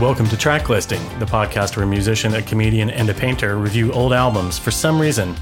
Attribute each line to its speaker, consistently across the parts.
Speaker 1: Welcome to Track Listing, the podcast where a musician, a comedian, and a painter review old albums for some reason.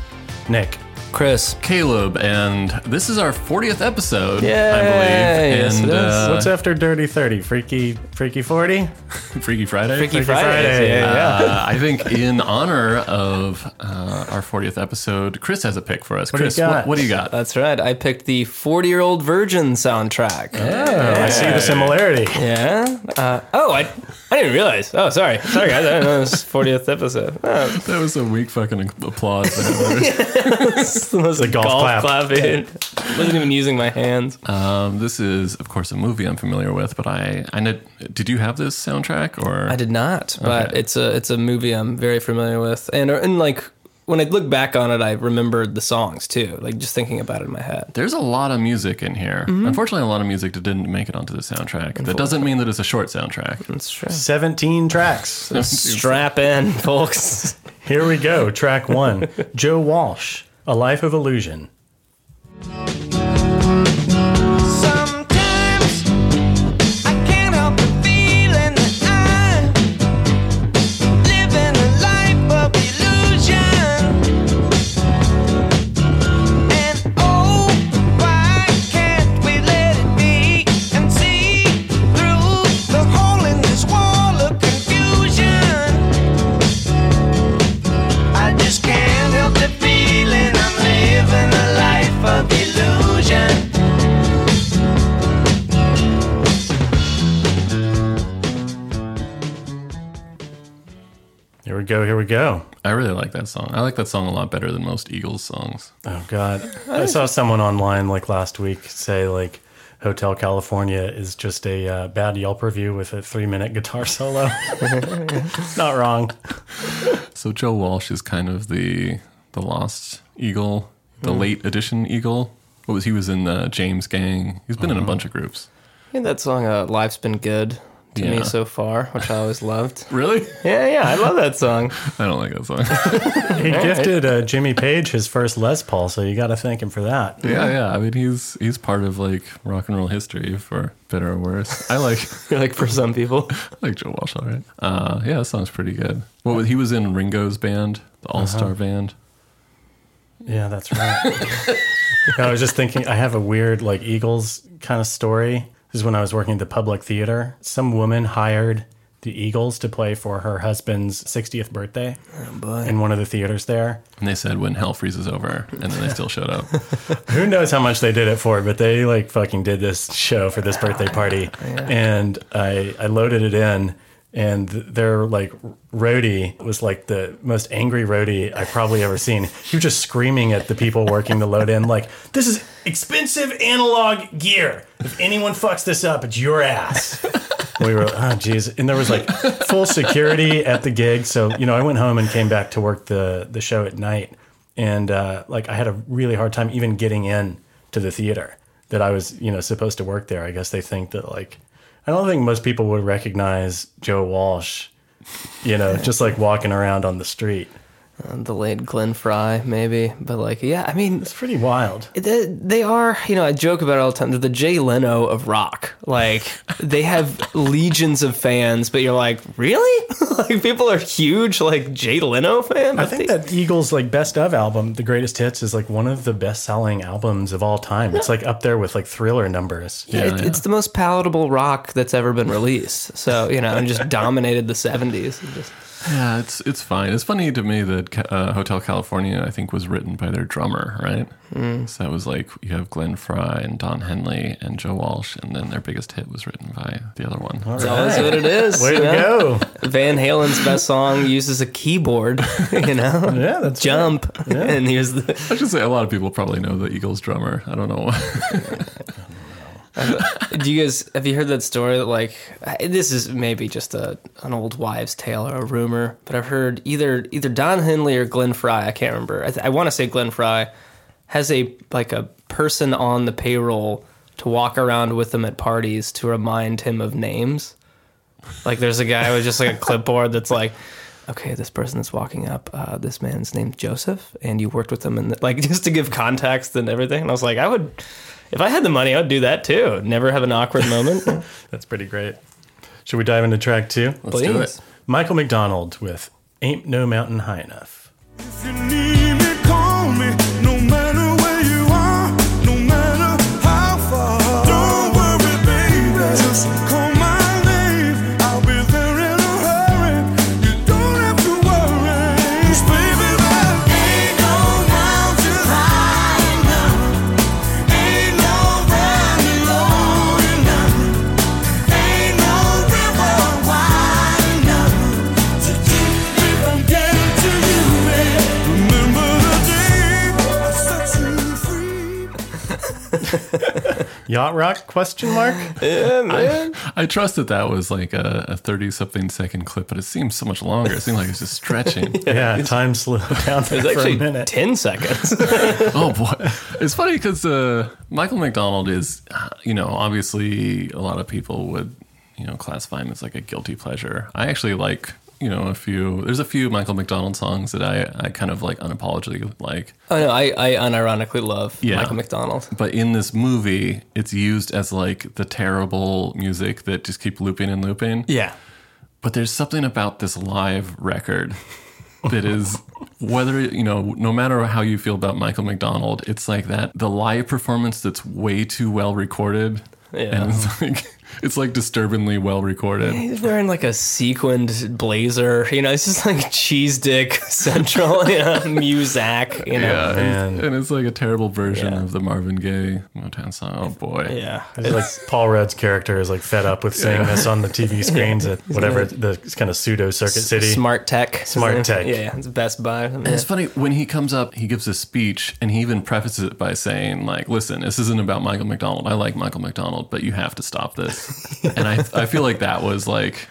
Speaker 1: Nick,
Speaker 2: Chris.
Speaker 3: Caleb, and this is our 40th episode,
Speaker 2: Yay,
Speaker 3: I believe.
Speaker 2: yes,
Speaker 3: And
Speaker 2: it is.
Speaker 3: uh,
Speaker 1: what's after Dirty 30? Freaky Freaky 40?
Speaker 3: Freaky Friday.
Speaker 2: Freaky
Speaker 1: Friday,
Speaker 2: Fridays.
Speaker 1: yeah,
Speaker 2: Yeah, yeah.
Speaker 3: Uh, I think in honor of uh, our 40th episode, Chris has a pick for us.
Speaker 1: do you
Speaker 3: Chris,
Speaker 1: got?
Speaker 3: what, what do you got?
Speaker 2: That's right. I picked the 40 year old virgin soundtrack.
Speaker 1: Oh, I see the similarity.
Speaker 2: Yeah. Uh, oh, I, I didn't realize. Oh, sorry. Sorry, guys. I didn't know it was 40th episode. Oh,
Speaker 3: that was a weak fucking applause. There.
Speaker 2: this was
Speaker 1: a golf clap.
Speaker 2: clapping. Wasn't even using my hands.
Speaker 3: um, this is, of course, a movie I'm familiar with, but I, I know, did you have this soundtrack or?
Speaker 2: I did not, but
Speaker 3: Okay.
Speaker 2: it's a it's a movie I'm very familiar with, and and like when I look back on it, I remembered the songs too, like just thinking about it in my head.
Speaker 3: There's a lot of music in here.
Speaker 2: Mm-hmm.
Speaker 3: Unfortunately, a lot of music that didn't make it onto the soundtrack. That doesn't mean that it's a short soundtrack.
Speaker 2: That's true.
Speaker 1: 17 tracks.
Speaker 2: Strap in, folks.
Speaker 1: Here we go. Track one Joe Walsh, A Life of Illusion. Go. Here we go.
Speaker 3: I really like that song. I like that song a lot better than most Eagles songs.
Speaker 1: Oh God! I saw someone online like last week say like Hotel California is just a uh, bad Yelp review with a three-minute guitar solo. Not wrong.
Speaker 3: So Joe Walsh is kind of the the lost Eagle, the late edition Eagle. What was he was in the James Gang? He's been in a bunch of groups.
Speaker 2: I think that song, uh, "Life's Been Good" to
Speaker 3: Yeah.
Speaker 2: me so far, which I always loved.
Speaker 3: Really?
Speaker 2: Yeah, yeah, I love that song.
Speaker 3: I don't like that song.
Speaker 1: He gifted uh, Jimmy Page his first Les Paul, so you got to thank him for that.
Speaker 3: yeah, yeah. I mean, he's he's part of like rock and roll history, for better or worse. I like
Speaker 2: like for some people.
Speaker 3: I like Joe Walsh, all right. Uh, yeah, that song's pretty good. Well, was, he was in Ringo's band, the All Star Band.
Speaker 1: Yeah, that's right. I was just thinking, I have a weird like Eagles kind of story. This is when I was working at the public theater. Some woman hired the Eagles to play for her husband's 60th birthday oh, in one of the theaters there.
Speaker 3: And they said when hell freezes over, and then they still showed up.
Speaker 1: Who knows how much they did it for, but they like fucking did this show for this birthday party. And I, I loaded it in, and their like roadie was like the most angry roadie I've probably ever seen. He was just screaming at the people working the load in, like, this is expensive analog gear. If anyone fucks this up, it's your ass. We were, oh, geez. And there was like full security at the gig. So, you know, I went home and came back to work the, the show at night. And uh, like I had a really hard time even getting in to the theater that I was, you know, supposed to work there. I guess they think that like, I don't think most people would recognize Joe Walsh, you know, just like walking around on the street.
Speaker 2: Uh, the late Glenn Frey, maybe, but like, yeah, I mean,
Speaker 1: It's pretty wild.
Speaker 2: they, they are, you know, I joke about it all the time. They're the Jay Leno of rock. Like, they have legions of fans, but you're like, really? like, people are huge, like, Jay Leno fan?
Speaker 1: I think that Eagles like best of album, The Greatest Hits, is like one of the best selling albums of all time. It's like up there with like thriller numbers.
Speaker 2: Yeah, it,
Speaker 3: yeah.
Speaker 2: it's the most palatable rock that's ever been released. So, you know, and just dominated the 70s. And Just,
Speaker 3: Yeah, it's it's fine. It's funny to me that uh, Hotel California, I think, was written by their drummer, right?
Speaker 2: Hmm.
Speaker 3: So that was like you have Glenn Frey and Don Henley and Joe Walsh, and then their biggest hit was written by the other one.
Speaker 2: that's always what it is.
Speaker 1: Way to
Speaker 2: know?
Speaker 1: go.
Speaker 2: Van Halen's best song uses a keyboard, you know?
Speaker 1: Yeah, that's
Speaker 2: Jump. And here's the.
Speaker 3: I should say a lot of people probably know the Eagles drummer. I don't know.
Speaker 2: Do you guys have you heard that story that like this is maybe just a an old wives' tale or a rumor, but I've heard either either Don Henley or Glenn Frey. I can't remember. I, th- I want to say Glenn Frey has a like a person on the payroll to walk around with him at parties to remind him of names. Like there's a guy with just like a clipboard that's like. Okay, this person that's walking up, uh, this man's named Joseph, and you worked with him, and like just to give context and everything. And I was like, I would, if I had the money, I would do that too. Never have an awkward moment.
Speaker 1: That's pretty great. Should we dive into track two?
Speaker 3: Let's do
Speaker 2: Please.
Speaker 3: it.
Speaker 1: Michael McDonald with Ain't No Mountain High Enough. Yacht Rock? Question mark?
Speaker 2: Yeah, man.
Speaker 3: I trust that that was like a 30 something second clip, but it seems so much longer. It seemed like it's just stretching.
Speaker 1: yeah, time slowed down there
Speaker 2: It's
Speaker 1: for a minute.
Speaker 2: 10 seconds.
Speaker 3: oh boy, it's funny because uh, Michael McDonald is, uh, you know, obviously a lot of people would, you know, classify him as like a guilty pleasure. I actually like, you know, a few. There's a few Michael McDonald songs that I I kind of like unapologetically like.
Speaker 2: oh, no, I, I unironically love
Speaker 3: Yeah.
Speaker 2: Michael McDonald.
Speaker 3: But in this movie, it's used as like the terrible music that just keep looping and looping.
Speaker 2: Yeah.
Speaker 3: But there's something about this live record that is whether you know no matter how you feel about Michael McDonald, it's like that the live performance that's way too well recorded.
Speaker 2: Yeah.
Speaker 3: And it's like it's like disturbingly well recorded.
Speaker 2: He's wearing like a sequined blazer. You know, it's just like cheese dick central, you know, Muzak, you know.
Speaker 3: Yeah, and, and it's like a terrible version
Speaker 2: Yeah.
Speaker 3: of the Marvin Gaye Motown song. Oh boy.
Speaker 2: Yeah.
Speaker 1: It's like Paul Rudd's character is like fed up with seeing this on the TV screens at whatever the kind of pseudo Circuit City.
Speaker 2: Smart Tech.
Speaker 1: Smart Tech.
Speaker 2: Yeah, yeah. It's Best Buy.
Speaker 3: And it's funny when he comes up, he gives a speech, and he even prefaces it by saying, "Like, listen, this isn't about Michael McDonald. I like Michael McDonald, but you have to stop this." and I, I feel like that was like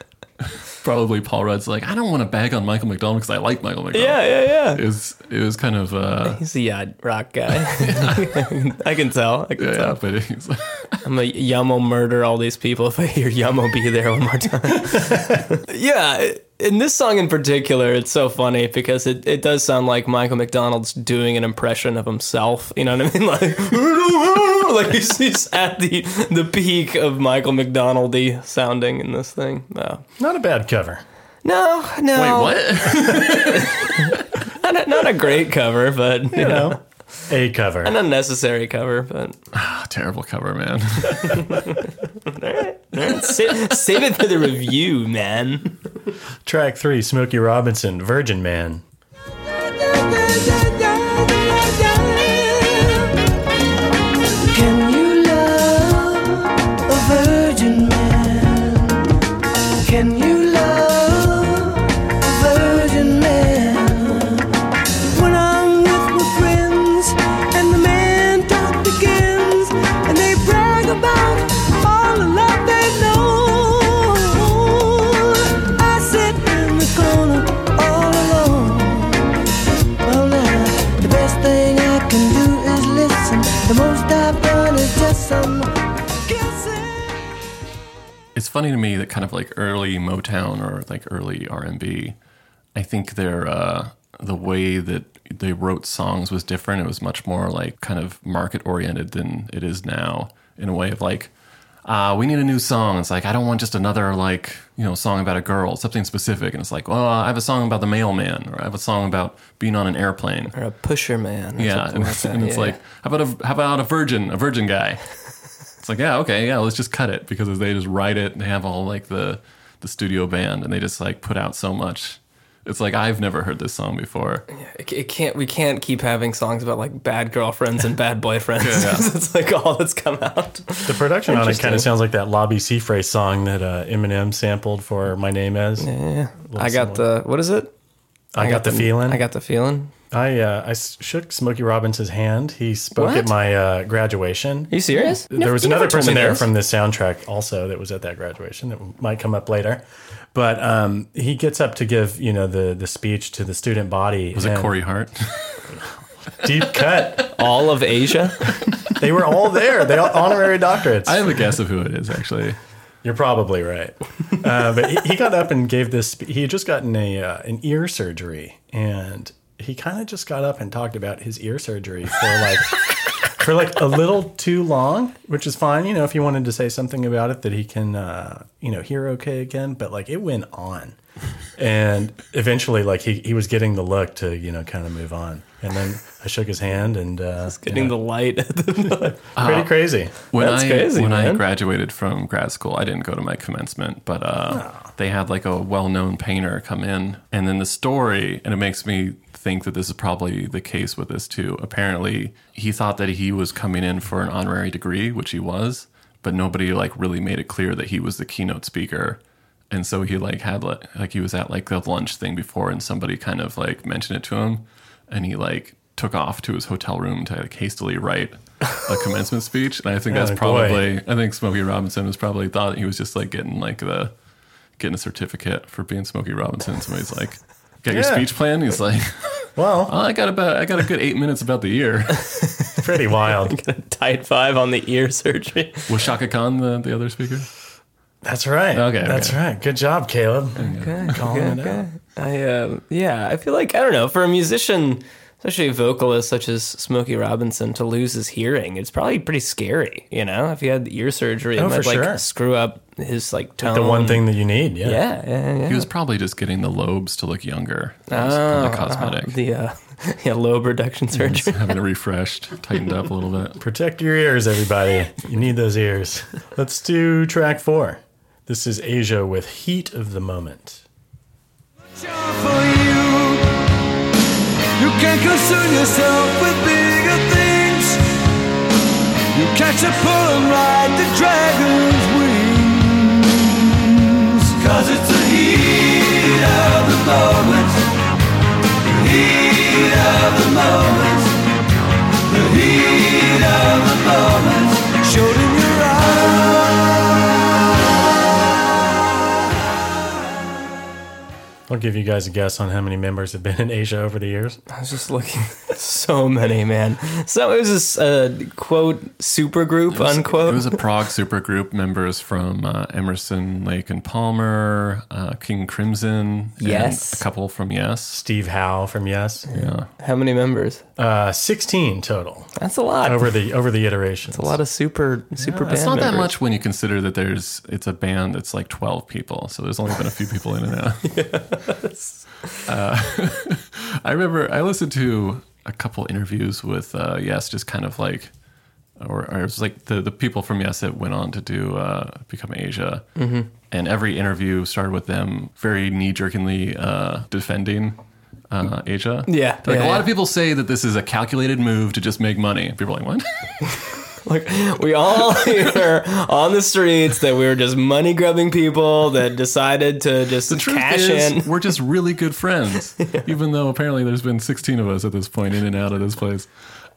Speaker 3: probably Paul Rudd's like, I don't want to bag on Michael McDonald because I like Michael McDonald.
Speaker 2: Yeah, yeah, yeah.
Speaker 3: It was it was kind of uh,
Speaker 2: He's a yacht rock guy. I can tell. I can
Speaker 3: yeah,
Speaker 2: tell.
Speaker 3: but he's
Speaker 2: I'm a Yummo murder all these people if I hear Yah Mo B There one more time. yeah, in this song in particular, it's so funny because it, it does sound like Michael McDonald's doing an impression of himself. You know what I mean? Like, like he's, he's at the the peak of Michael McDonaldy sounding in this thing. No,
Speaker 1: Not a bad cover.
Speaker 2: no, no.
Speaker 3: wait, what?
Speaker 2: Not a, not a great cover, but you,
Speaker 1: You
Speaker 2: know,
Speaker 1: know, a cover.
Speaker 2: an unnecessary cover. But ah,
Speaker 3: Terrible cover, man.
Speaker 2: save, save it for the review, man.
Speaker 1: Track three, Smokey Robinson, Virgin Man.
Speaker 3: it's funny to me that kind of like early Motown or like early R and B, I think their uh, the way that they wrote songs was different. It was much more like kind of market oriented than it is now. In a way of like, uh, we need a new song. It's like I don't want just another like you know song about a girl, something specific. And it's like, well, I have a song about the mailman, or I have a song about being on an airplane.
Speaker 2: Or a pusher man.
Speaker 3: Yeah, and,
Speaker 2: like
Speaker 3: and it's
Speaker 2: Yeah,
Speaker 3: like, how about a how about a virgin, a virgin guy? It's like, yeah, okay, yeah, let's just cut it because they just write it. and They have all like the the studio band, and they just like put out so much. It's like I've never heard this song before.
Speaker 2: It, it can't. We can't keep having songs about like bad girlfriends and bad boyfriends.
Speaker 3: Yeah.
Speaker 2: it's like all that's come out.
Speaker 1: The production on it kind of sounds like that Labi Siffre song that uh, Eminem sampled for My Name Is.
Speaker 2: Yeah, I got the what is it?
Speaker 1: I, got, the, feeling.
Speaker 2: I got the feeling.
Speaker 1: I uh, I s- shook Smokey Robinson's hand. He spoke
Speaker 2: What?
Speaker 1: at my uh, graduation.
Speaker 2: Are you serious?
Speaker 1: there was another person there
Speaker 2: this.
Speaker 1: from the soundtrack also that was at that graduation that might come up later. But um, he gets up to give you know the the speech to the student body.
Speaker 3: Was it Corey Hart?
Speaker 1: Deep cut.
Speaker 2: all of Asia.
Speaker 1: They were all there. They all honorary doctorates.
Speaker 3: I have a guess of who it is actually.
Speaker 1: You're probably right. Uh, but he, he got up and gave this. He had just gotten a uh, an ear surgery, and he kind of just got up and talked about his ear surgery for like for like a little too long, which is fine. You know, if he wanted to say something about it that he can, uh, you know, hear okay again. But like it went on, and eventually, like he he was getting the look to you know kind of move on, and then I shook his hand and uh,
Speaker 2: Getting the light. At the,
Speaker 1: pretty crazy.
Speaker 3: When
Speaker 2: That's
Speaker 3: I
Speaker 2: crazy,
Speaker 3: when I graduated from grad school, I didn't go to my commencement, but uh, they had like a well-known painter come in, and then the story, and it makes me think that this is probably the case with this too. Apparently, he thought that he was coming in for an honorary degree, which he was, but nobody like really made it clear that he was the keynote speaker. And so he like had like, like he was at like the lunch thing before, and somebody kind of like mentioned it to him, and he like took off to his hotel room to like hastily write a commencement speech. And I think that's
Speaker 1: Oh, boy.
Speaker 3: probably I think Smokey Robinson was probably thought he was just like getting like the getting a certificate for being Smokey Robinson. Somebody's like, "Got your speech plan?" He's like,
Speaker 1: Well,
Speaker 3: "I got about I got a good eight minutes about the year."
Speaker 1: pretty wild.
Speaker 2: tight five on the ear surgery.
Speaker 3: Was Chaka Khan the, the other speaker?
Speaker 1: That's right.
Speaker 3: Okay,
Speaker 1: That's
Speaker 3: okay.
Speaker 1: right. Good job, Caleb.
Speaker 2: Okay,
Speaker 1: Calling
Speaker 2: okay,
Speaker 1: it out.
Speaker 2: I um, yeah, I feel like I don't know for a musician, especially a vocalist such as Smokey Robinson, to lose his hearing, it's probably pretty scary. You know, if he had ear surgery, it
Speaker 1: Oh,
Speaker 2: might
Speaker 1: for
Speaker 2: like
Speaker 1: sure.
Speaker 2: screw up his like tone.
Speaker 1: The one thing that you need. Yeah.
Speaker 2: Yeah, yeah, yeah.
Speaker 3: He was probably just getting the lobes to look younger. That
Speaker 2: Oh,
Speaker 3: was probably cosmetic.
Speaker 2: the uh, yeah lobe reduction surgery.
Speaker 3: Having it refreshed, tightened up a little bit.
Speaker 1: Protect your ears, everybody. You need those ears. Let's do track four. This is Asia with Heat of the Moment.
Speaker 4: You can concern yourself with bigger things. You catch a pull and ride the dragon's wings. Cause it's the heat of the moment. The heat of the moment. The heat of the moment.
Speaker 1: I'll give you guys a guess on how many members have been in Asia over the years.
Speaker 2: I was just looking, so many man. So it was this uh, quote super group unquote.
Speaker 3: It was a prog supergroup members from uh, Emerson, Lake and Palmer, uh, King Crimson, and
Speaker 2: Yes.
Speaker 3: a couple from Yes.
Speaker 1: Steve Howe from Yes.
Speaker 3: Yeah,
Speaker 2: How many members?
Speaker 1: Uh, 16 total
Speaker 2: That's a lot.
Speaker 1: over the over the iterations.
Speaker 2: It's a lot of super super band
Speaker 3: it's not that much when you consider that there's it's a band that's like twelve people, so there's only been a few people in and out. Uh, I remember I listened to a couple interviews with uh, Yes, just kind of like, or, or it was like the the people from Yes that went on to do uh, Become Asia, mm-hmm. and every interview started with them very knee jerkingly uh, defending. Uh, Asia,
Speaker 2: Yeah,
Speaker 3: like
Speaker 2: yeah,
Speaker 3: a lot
Speaker 2: yeah.
Speaker 3: of people say that this is a calculated move to just make money. People are like, "What?"
Speaker 2: Like we all hear on the streets that we were just money grubbing people that decided to just
Speaker 3: The truth
Speaker 2: cash
Speaker 3: is,
Speaker 2: in.
Speaker 3: we're just really good friends. Even though apparently there's been 16 of us at this point in and out of this place.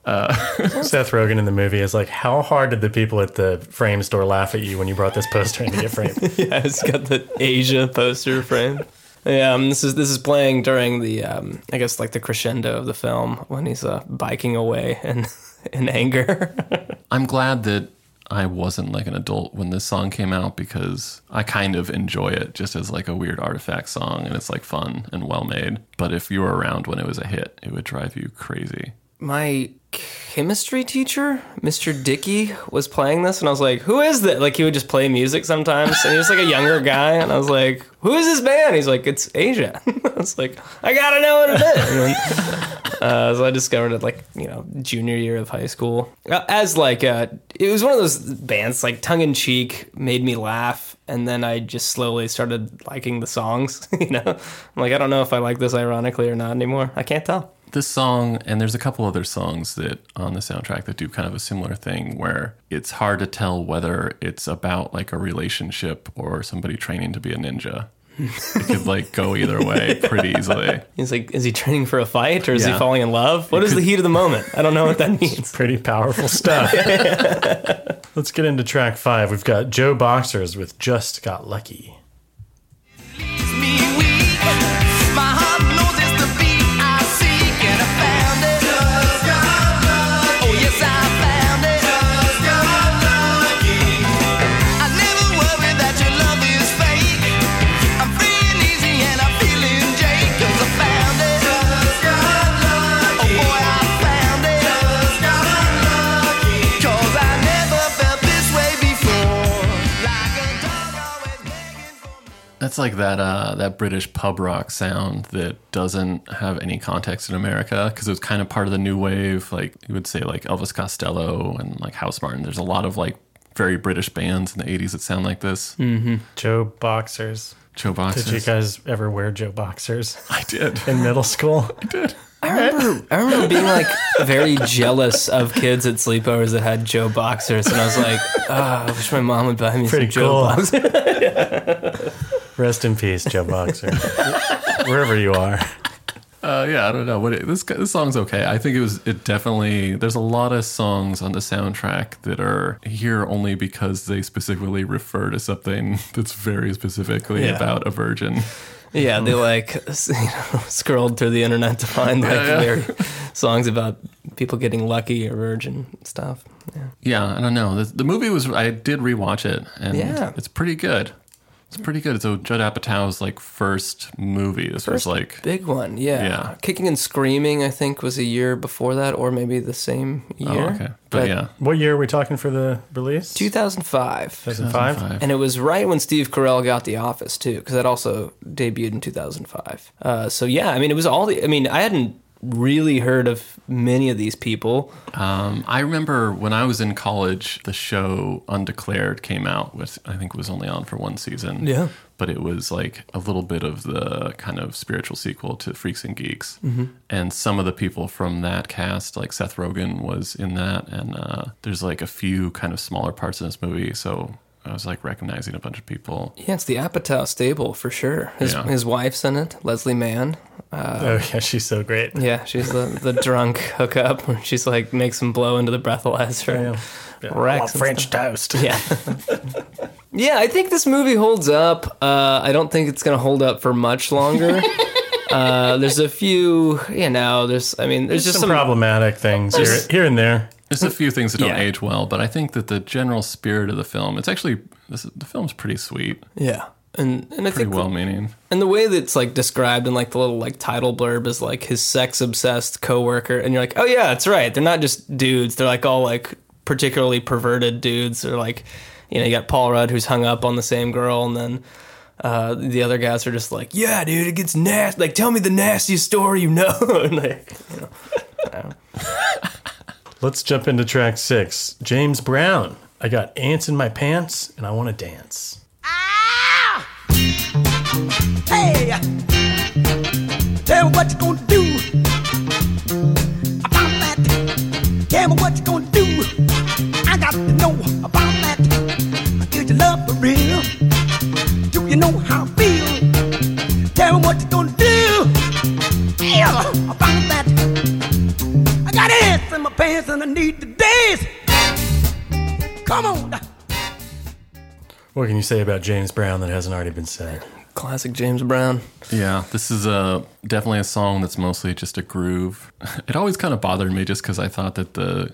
Speaker 1: Seth Rogen in the movie is like, how hard did the people at the frame store laugh at you when you brought this poster in to get framed?
Speaker 2: Yeah, it's got the Asia poster frame. Yeah, um, this is this is playing during the um, I guess like the crescendo of the film when he's uh, biking away in in anger.
Speaker 3: I'm glad that I wasn't like an adult when this song came out because I kind of enjoy it just as like a weird artifact song and it's like fun and well made. But if you were around when it was a hit, it would drive you crazy.
Speaker 2: My chemistry teacher, Mr. Dickey, was playing this, and I was like, "Who is that?" Like he would just play music sometimes, and he was like a younger guy, and I was like, "Who is this band?" He's like, "It's Asia." I was like, "I gotta know what it is." Then, uh, so I discovered it like you know junior year of high school Uh, as like uh, it was one of those bands like tongue in cheek made me laugh, and then I just slowly started liking the songs. You know, I'm like, I don't know if I like this ironically or not anymore. I can't tell.
Speaker 3: This song and there's a couple other songs that on the soundtrack that do kind of a similar thing where it's hard to tell whether it's about like a relationship or somebody training to be a ninja it could like go either way pretty easily
Speaker 2: He's like, is he training for a fight or is he falling in love? What is the heat of the moment? I don't know what that means.
Speaker 1: Pretty powerful stuff. Let's get into track five. We've got JoBoxers with Just Got Lucky.
Speaker 3: That's like that uh, that British pub rock sound that doesn't have any context in America because it was kind of part of the new wave. Like you would say, like Elvis Costello and like House Martin. There's a lot of like very British bands in the '80s that sound like this.
Speaker 1: Joe Boxers.
Speaker 3: Joe Boxers.
Speaker 1: Did you guys ever wear Joe Boxers
Speaker 3: I did.
Speaker 1: in middle school?
Speaker 3: I did.
Speaker 2: I remember, I remember being like very jealous of kids at sleepovers that had Joe boxers, and I was like, oh, I wish my mom would buy me
Speaker 1: Pretty
Speaker 2: some Joe
Speaker 1: cool.
Speaker 2: boxers.
Speaker 1: Rest in peace, Joe Boxer. Wherever you are.
Speaker 3: Uh, yeah, I don't know. What it, this this song's okay. I think it was. It definitely. There's a lot of songs on the soundtrack that are here only because they specifically refer to something that's very specifically
Speaker 1: Yeah.
Speaker 3: about a virgin.
Speaker 2: Yeah, they like you know, scrolled through the internet to find like
Speaker 3: Yeah, yeah.
Speaker 2: very songs about people getting lucky or virgin stuff. Yeah.
Speaker 3: Yeah, I don't know. The, the movie was. I did rewatch it, and
Speaker 2: Yeah.
Speaker 3: it's pretty good. It's pretty good. So Judd Apatow's like first movie. This was like
Speaker 2: Big one, yeah.
Speaker 3: Yeah.
Speaker 2: Kicking and Screaming, I think, was a year before that, or maybe the same year.
Speaker 3: oh, okay, but, yeah,
Speaker 1: What year are we talking for the release?
Speaker 2: 2005.
Speaker 1: 2005?
Speaker 3: 2005.
Speaker 2: And it was right when Steve Carell got The Office too, because that also debuted in 2005. Uh, so yeah, I mean, it was all the. I mean, I hadn't really heard of many of these people.
Speaker 3: Um, I remember when I was in college, the show Undeclared came out. With I think was only on for one season.
Speaker 2: Yeah.
Speaker 3: but it was like a little bit of the kind of spiritual sequel to Freaks and Geeks.
Speaker 2: Mm-hmm.
Speaker 3: And some of the people from that cast, like Seth Rogen, was in that, and uh, there's like a few kind of smaller parts in this movie. So I was like recognizing a bunch of people.
Speaker 2: Yeah, it's the Apatow stable for sure. His
Speaker 3: Yeah.
Speaker 2: his wife's in it, Leslie Mann.
Speaker 1: Oh, yeah, she's so great.
Speaker 2: Yeah, she's the, the drunk hookup where she's like makes him blow into the breathalyzer.
Speaker 1: Yeah. Yeah.
Speaker 2: Rex
Speaker 1: Want French
Speaker 2: stuff.
Speaker 1: toast.
Speaker 2: Yeah. yeah, I think this movie holds up. Uh, I don't think it's going to hold up for much longer. uh, there's a few, you know, there's, I mean, there's just
Speaker 1: Some,
Speaker 2: some,
Speaker 1: problematic things here, here and there.
Speaker 3: There's a few things that don't
Speaker 2: Yeah.
Speaker 3: age well, but I think that the general spirit of the film, it's actually this, the film's pretty sweet,
Speaker 2: yeah. And, and I
Speaker 3: pretty
Speaker 2: think,
Speaker 3: well-meaning.
Speaker 2: and the way that it's like described in like the little like title blurb is like his sex obsessed coworker. And you're like, oh yeah, that's right. They're not just dudes. They're like all like particularly perverted dudes. Or like, you know, you got Paul Rudd who's hung up on the same girl. And then, uh, the other guys are just like, yeah, dude, it gets nasty. Like, tell me the nastiest story you know. and like, you know,
Speaker 1: Let's jump into track six. James Brown. I got ants in my pants and I want to dance.
Speaker 5: Hey, tell me what you gonna do about that. Tell me what you gonna do. I got to know about love for real? Do you know how I feel? Tell me what you gonna do. Yeah, about that. I got ants in my pants and I need to dance. Come on.
Speaker 1: What can you say about James Brown that hasn't already been said?
Speaker 2: Classic James Brown.
Speaker 3: Yeah, this is a definitely a song that's mostly just a groove. It always kind of bothered me just because I thought that the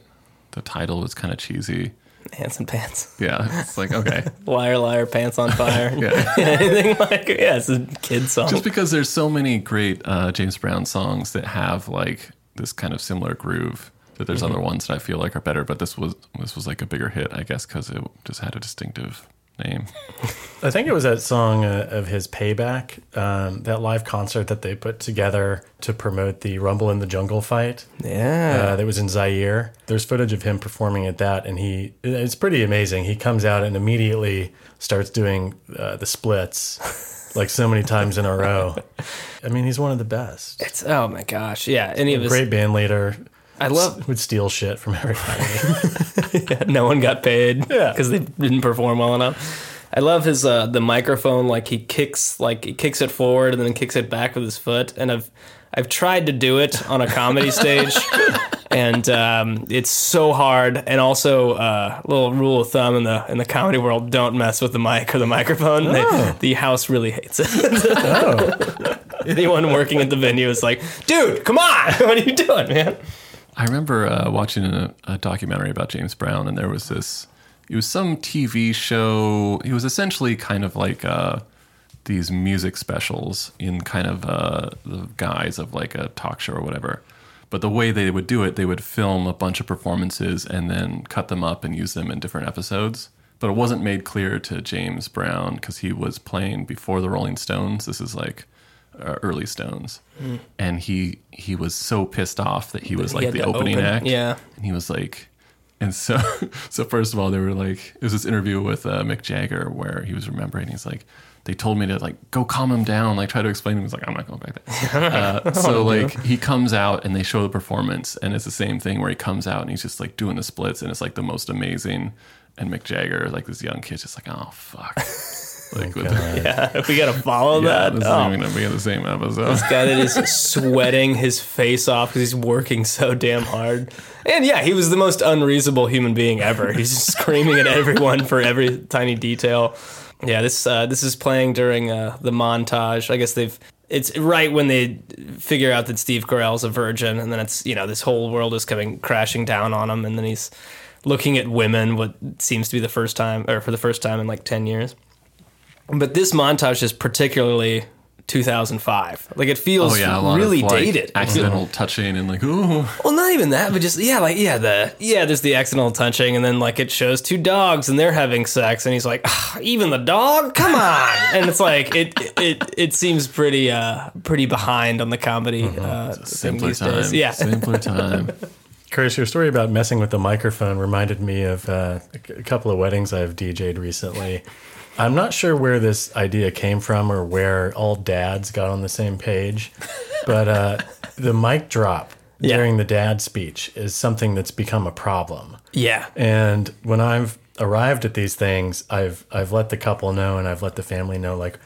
Speaker 3: the title was kind of cheesy.
Speaker 2: Ants and pants.
Speaker 3: Yeah, it's like okay,
Speaker 2: Liar, liar, pants on fire.
Speaker 3: yeah.
Speaker 2: Anything like, yeah, it's a kid song.
Speaker 3: just because there's so many great uh, James Brown songs that have like this kind of similar groove. That there's other ones that I feel like are better, but this was this was like a bigger hit, I guess, because it just had a distinctive name.
Speaker 1: I think it was that song uh, of his Payback, um, that live concert that they put together to promote the Rumble in the Jungle fight.
Speaker 2: yeah.
Speaker 1: Uh, that was in Zaire. There's footage of him performing at that, and he it's pretty amazing. He comes out and immediately starts doing uh, the splits like so many times in a row. I mean, he's one of the best.
Speaker 2: It's oh my gosh, yeah. Any of his,
Speaker 1: Great band leader.
Speaker 2: I love.
Speaker 1: Would steal shit from everybody.
Speaker 2: no one got paid
Speaker 1: Yeah.
Speaker 2: because they didn't perform well enough. I love his uh, the microphone. Like he kicks, like he kicks it forward and then kicks it back with his foot. And I've I've tried to do it on a comedy stage, and um, it's so hard. And also, uh, little rule of thumb in the in the comedy world: don't mess with the mic or the microphone. They- the house really hates it. Anyone working at the venue is like, "Dude, come on! what are you doing, man?"
Speaker 3: I remember uh, watching a, a documentary about James Brown, and there was this. It was some TV show. It was essentially kind of like uh, these music specials in kind of uh, the guise of like a talk show or whatever. But the way they would do it, they would film a bunch of performances and then cut them up and use them in different episodes. but it wasn't made clear to James Brown because he was playing before the Rolling Stones. This is like uh, early Stones, and he he was so pissed off that he was
Speaker 2: he
Speaker 3: like the opening
Speaker 2: open,
Speaker 3: act.
Speaker 2: yeah.
Speaker 3: and he was like. And so, so first of all, they were like, it was this interview with uh, Mick Jagger where he was remembering. He's like, they told me to like go calm him down, like try to explain. him. He's like, I'm not going back there. Uh, so like he comes out and they show the performance, and it's the same thing where he comes out and he's just like doing the splits, and it's like the most amazing. And Mick Jagger, like this young kid, just like, oh fuck, like with the,
Speaker 2: we gotta follow
Speaker 3: yeah,
Speaker 2: that.
Speaker 3: this
Speaker 2: Oh.
Speaker 3: isn't even gonna be in the same episode.
Speaker 2: guy that is sweating his face off because he's working so damn hard. And yeah, he was the most unreasonable human being ever. He's just screaming at everyone for every tiny detail. Yeah, this uh, this is playing during uh, the montage. I guess they've it's right when they figure out that Steve Carell's a virgin, and then it's you know this whole world is coming crashing down on him, and then he's looking at women, what seems to be the first time or for the first time in like ten years. But this montage is particularly 2005. Like it feels
Speaker 3: Oh yeah, a lot
Speaker 2: really
Speaker 3: of, like,
Speaker 2: dated.
Speaker 3: accidental touching and like, ooh,
Speaker 2: Well, not even that, but just yeah, like yeah, the yeah, there's the accidental touching, and then like it shows two dogs and they're having sex, and he's like, "Ah, even the dog, come on, and it's like it it it seems pretty uh pretty behind on the comedy uh, thing
Speaker 3: simpler
Speaker 2: these
Speaker 3: time.
Speaker 2: days. Yeah,
Speaker 3: simpler time.
Speaker 1: Chris, your story about messing with the microphone reminded me of uh, a c- a couple of weddings I've DJ'd recently. I'm not sure where this idea came from or where all dads got on the same page, but uh, the mic drop
Speaker 2: Yeah.
Speaker 1: during the dad speech is something that's become a problem.
Speaker 2: yeah,
Speaker 1: And when I've arrived at these things, I've I've let the couple know and I've let the family know like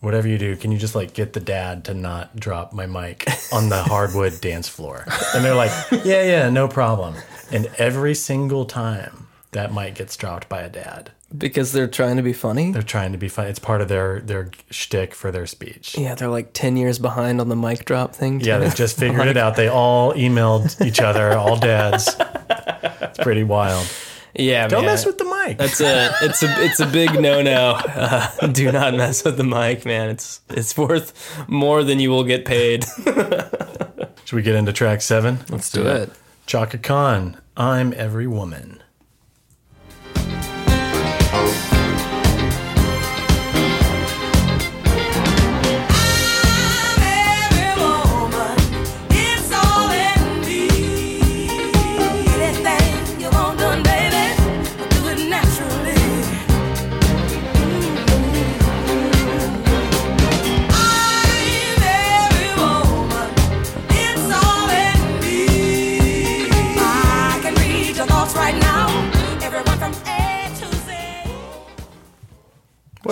Speaker 1: whatever you do, can you just like get the dad to not drop my mic on the hardwood dance floor? And they're like, "Yeah, yeah, no problem." And every single time that mic gets dropped by a dad,
Speaker 2: because they're trying to be funny.
Speaker 1: they're trying to be funny. It's part of their their shtick for their speech.
Speaker 2: Yeah, they're like ten years behind on the mic drop thing.
Speaker 1: Yeah,
Speaker 2: too.
Speaker 1: they just figured it out. They all emailed each other, all dads. It's pretty wild.
Speaker 2: yeah.
Speaker 1: Don't
Speaker 2: man.
Speaker 1: mess with the mic.
Speaker 2: That's a it's a it's a big no no. Uh, do not mess with the mic, man. It's it's worth more than you will get paid.
Speaker 1: Should we get into track seven?
Speaker 3: Let's do it.
Speaker 1: Chaka Khan, I'm every woman.
Speaker 6: Every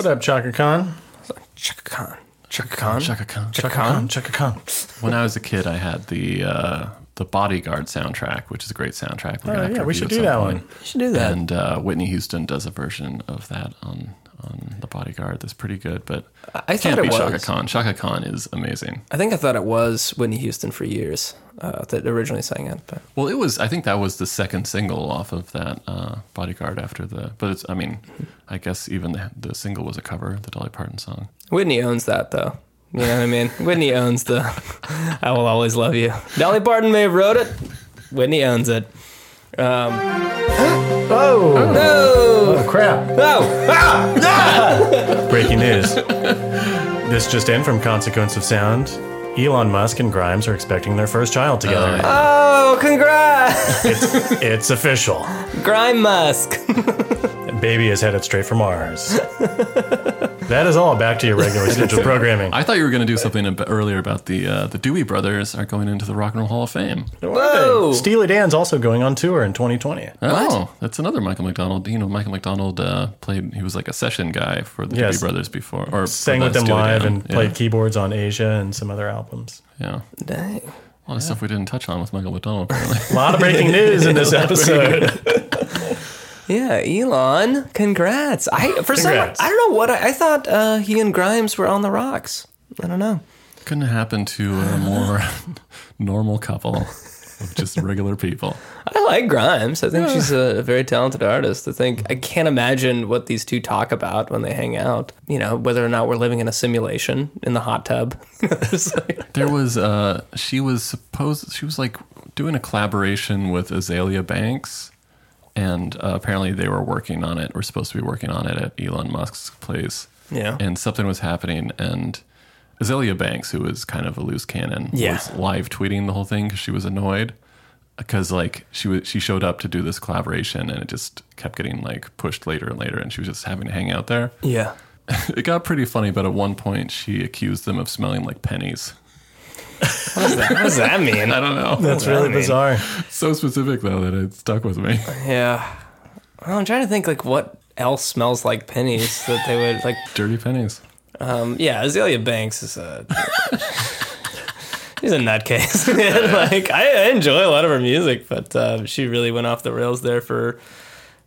Speaker 1: What up, Chaka Khan?
Speaker 2: Chaka Khan. Chaka Khan.
Speaker 3: Chaka Khan.
Speaker 2: Chaka Khan.
Speaker 1: Chaka Khan.
Speaker 3: When I was a kid, I had the uh, the Bodyguard soundtrack, which is a great soundtrack. We're
Speaker 1: Oh,
Speaker 3: gonna have to
Speaker 1: yeah, we should do that
Speaker 3: point.
Speaker 1: one.
Speaker 2: You should do that.
Speaker 3: And uh, Whitney Houston does a version of that on on the Bodyguard. That's pretty good, but
Speaker 2: I thought
Speaker 3: can't
Speaker 2: it
Speaker 3: be
Speaker 2: was.
Speaker 3: Chaka Khan. Chaka Khan is amazing.
Speaker 2: I think I thought it was Whitney Houston for years uh, that originally sang it, but
Speaker 3: Well, it was. I think that was the second single off of that uh, Bodyguard after the. But it's. I mean, I guess even the the single was a cover, the Dolly Parton song.
Speaker 2: Whitney owns that though. You know what I mean? Whitney owns the "I Will Always Love You." Dolly Parton may have wrote it. Whitney owns it. Um,
Speaker 1: Oh,
Speaker 2: no!
Speaker 1: oh crap.
Speaker 2: Oh! Ah!
Speaker 1: Breaking news. this just in from Consequence of Sound. Elon Musk and Grimes are expecting their first child together.
Speaker 2: Oh! Congrats,
Speaker 1: it's, it's official.
Speaker 2: Grime Musk.
Speaker 1: Baby is headed straight for Mars. that is all. Back to your regular scheduled programming.
Speaker 3: I thought you were going to do something a earlier about the uh, the Doobie Brothers are going into the Rock and Roll Hall of Fame.
Speaker 2: Whoa!
Speaker 1: Steely Dan's also going on tour in 2020.
Speaker 3: Oh, that's another Michael McDonald. You know, Michael McDonald uh, played. He was like a session guy for the
Speaker 1: Yes.
Speaker 3: Doobie Brothers before, or
Speaker 1: Sang
Speaker 3: for
Speaker 1: with
Speaker 3: the
Speaker 1: them
Speaker 3: Steely
Speaker 1: live
Speaker 3: Dan.
Speaker 1: and
Speaker 3: yeah.
Speaker 1: played keyboards on Asia and some other albums.
Speaker 3: Yeah,
Speaker 2: Dang.
Speaker 3: a lot of stuff we didn't touch on with Michael McDonald. Apparently,
Speaker 1: A lot of breaking news in this episode.
Speaker 2: Yeah, Elon. Congrats. I for some
Speaker 1: Congrats.
Speaker 2: I don't know what I, I thought. Uh, he and Grimes were on the rocks. I don't know.
Speaker 3: couldn't happen to a more normal couple of just regular people.
Speaker 2: I like Grimes. I think she's a very talented artist. I think I can't imagine what these two talk about when they hang out. You know, whether or not we're living in a simulation in the hot tub. It's like-
Speaker 3: There was uh she was supposed she was like doing a collaboration with Azealia Banks and uh, apparently they were working on it. We're supposed to be working on it at Elon Musk's place.
Speaker 2: Yeah.
Speaker 3: and something was happening, and Azealia Banks, who was kind of a loose cannon,
Speaker 2: Yeah.
Speaker 3: was live tweeting the whole thing because she was annoyed because like she was she showed up to do this collaboration and it just kept getting like pushed later and later, and she was just having to hang out there.
Speaker 2: Yeah.
Speaker 3: It got pretty funny, but at one point she accused them of smelling like pennies.
Speaker 2: What does that, what does that mean?
Speaker 3: I don't know.
Speaker 1: That's
Speaker 2: What
Speaker 1: really
Speaker 2: that
Speaker 1: bizarre.
Speaker 3: so specific though that it stuck with me.
Speaker 2: Yeah. Well, I'm trying to think like what else smells like pennies that they would like.
Speaker 3: Dirty pennies.
Speaker 2: Um, yeah, Azealia Banks is a. She's a nutcase. like I, I enjoy a lot of her music, but uh, she really went off the rails there for,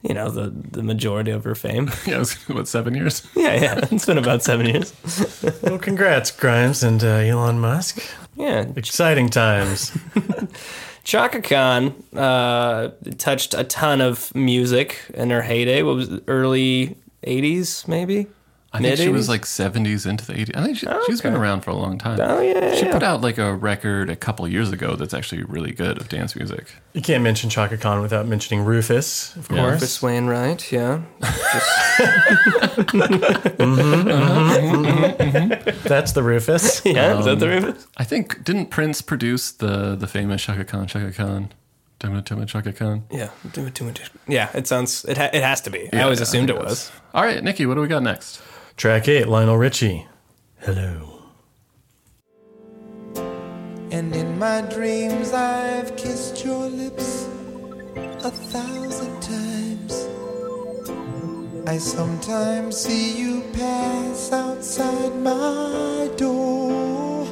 Speaker 2: you know, the the majority of her fame.
Speaker 3: Yeah, it was what seven years.
Speaker 2: yeah, yeah, it's been about seven years.
Speaker 1: Well, congrats, Grimes and uh, Elon Musk.
Speaker 2: Yeah,
Speaker 1: Exciting times.
Speaker 2: Chaka Khan uh, touched a ton of music in her heyday. What was it, early '80s, maybe?
Speaker 3: I think she was like 70s into the 80s. I think she, she's been around for a long time.
Speaker 2: Oh yeah,
Speaker 3: She
Speaker 2: yeah.
Speaker 3: put out like a record a couple years ago that's actually really good of dance music.
Speaker 1: You can't mention Chaka Khan without mentioning Rufus, of
Speaker 3: Yeah.
Speaker 1: course.
Speaker 2: Rufus Wainwright, yeah. Mm-hmm, uh-huh.
Speaker 1: mm-hmm, mm-hmm, that's the Rufus.
Speaker 2: Yeah, is that the um, Rufus?
Speaker 3: I think didn't Prince produce the the famous Chaka Khan Chaka Khan, Tumma Tumma Chaka Khan?
Speaker 2: Yeah, do it, do it. Yeah, it sounds. It ha- it has to be. I always
Speaker 3: Yeah,
Speaker 2: assumed it
Speaker 3: think
Speaker 2: was.
Speaker 3: All right, Nikki, what do we got next?
Speaker 1: Track eight, Lionel Richie. Hello.
Speaker 7: And in my dreams, I've kissed your lips a thousand times. I sometimes see you pass outside my door.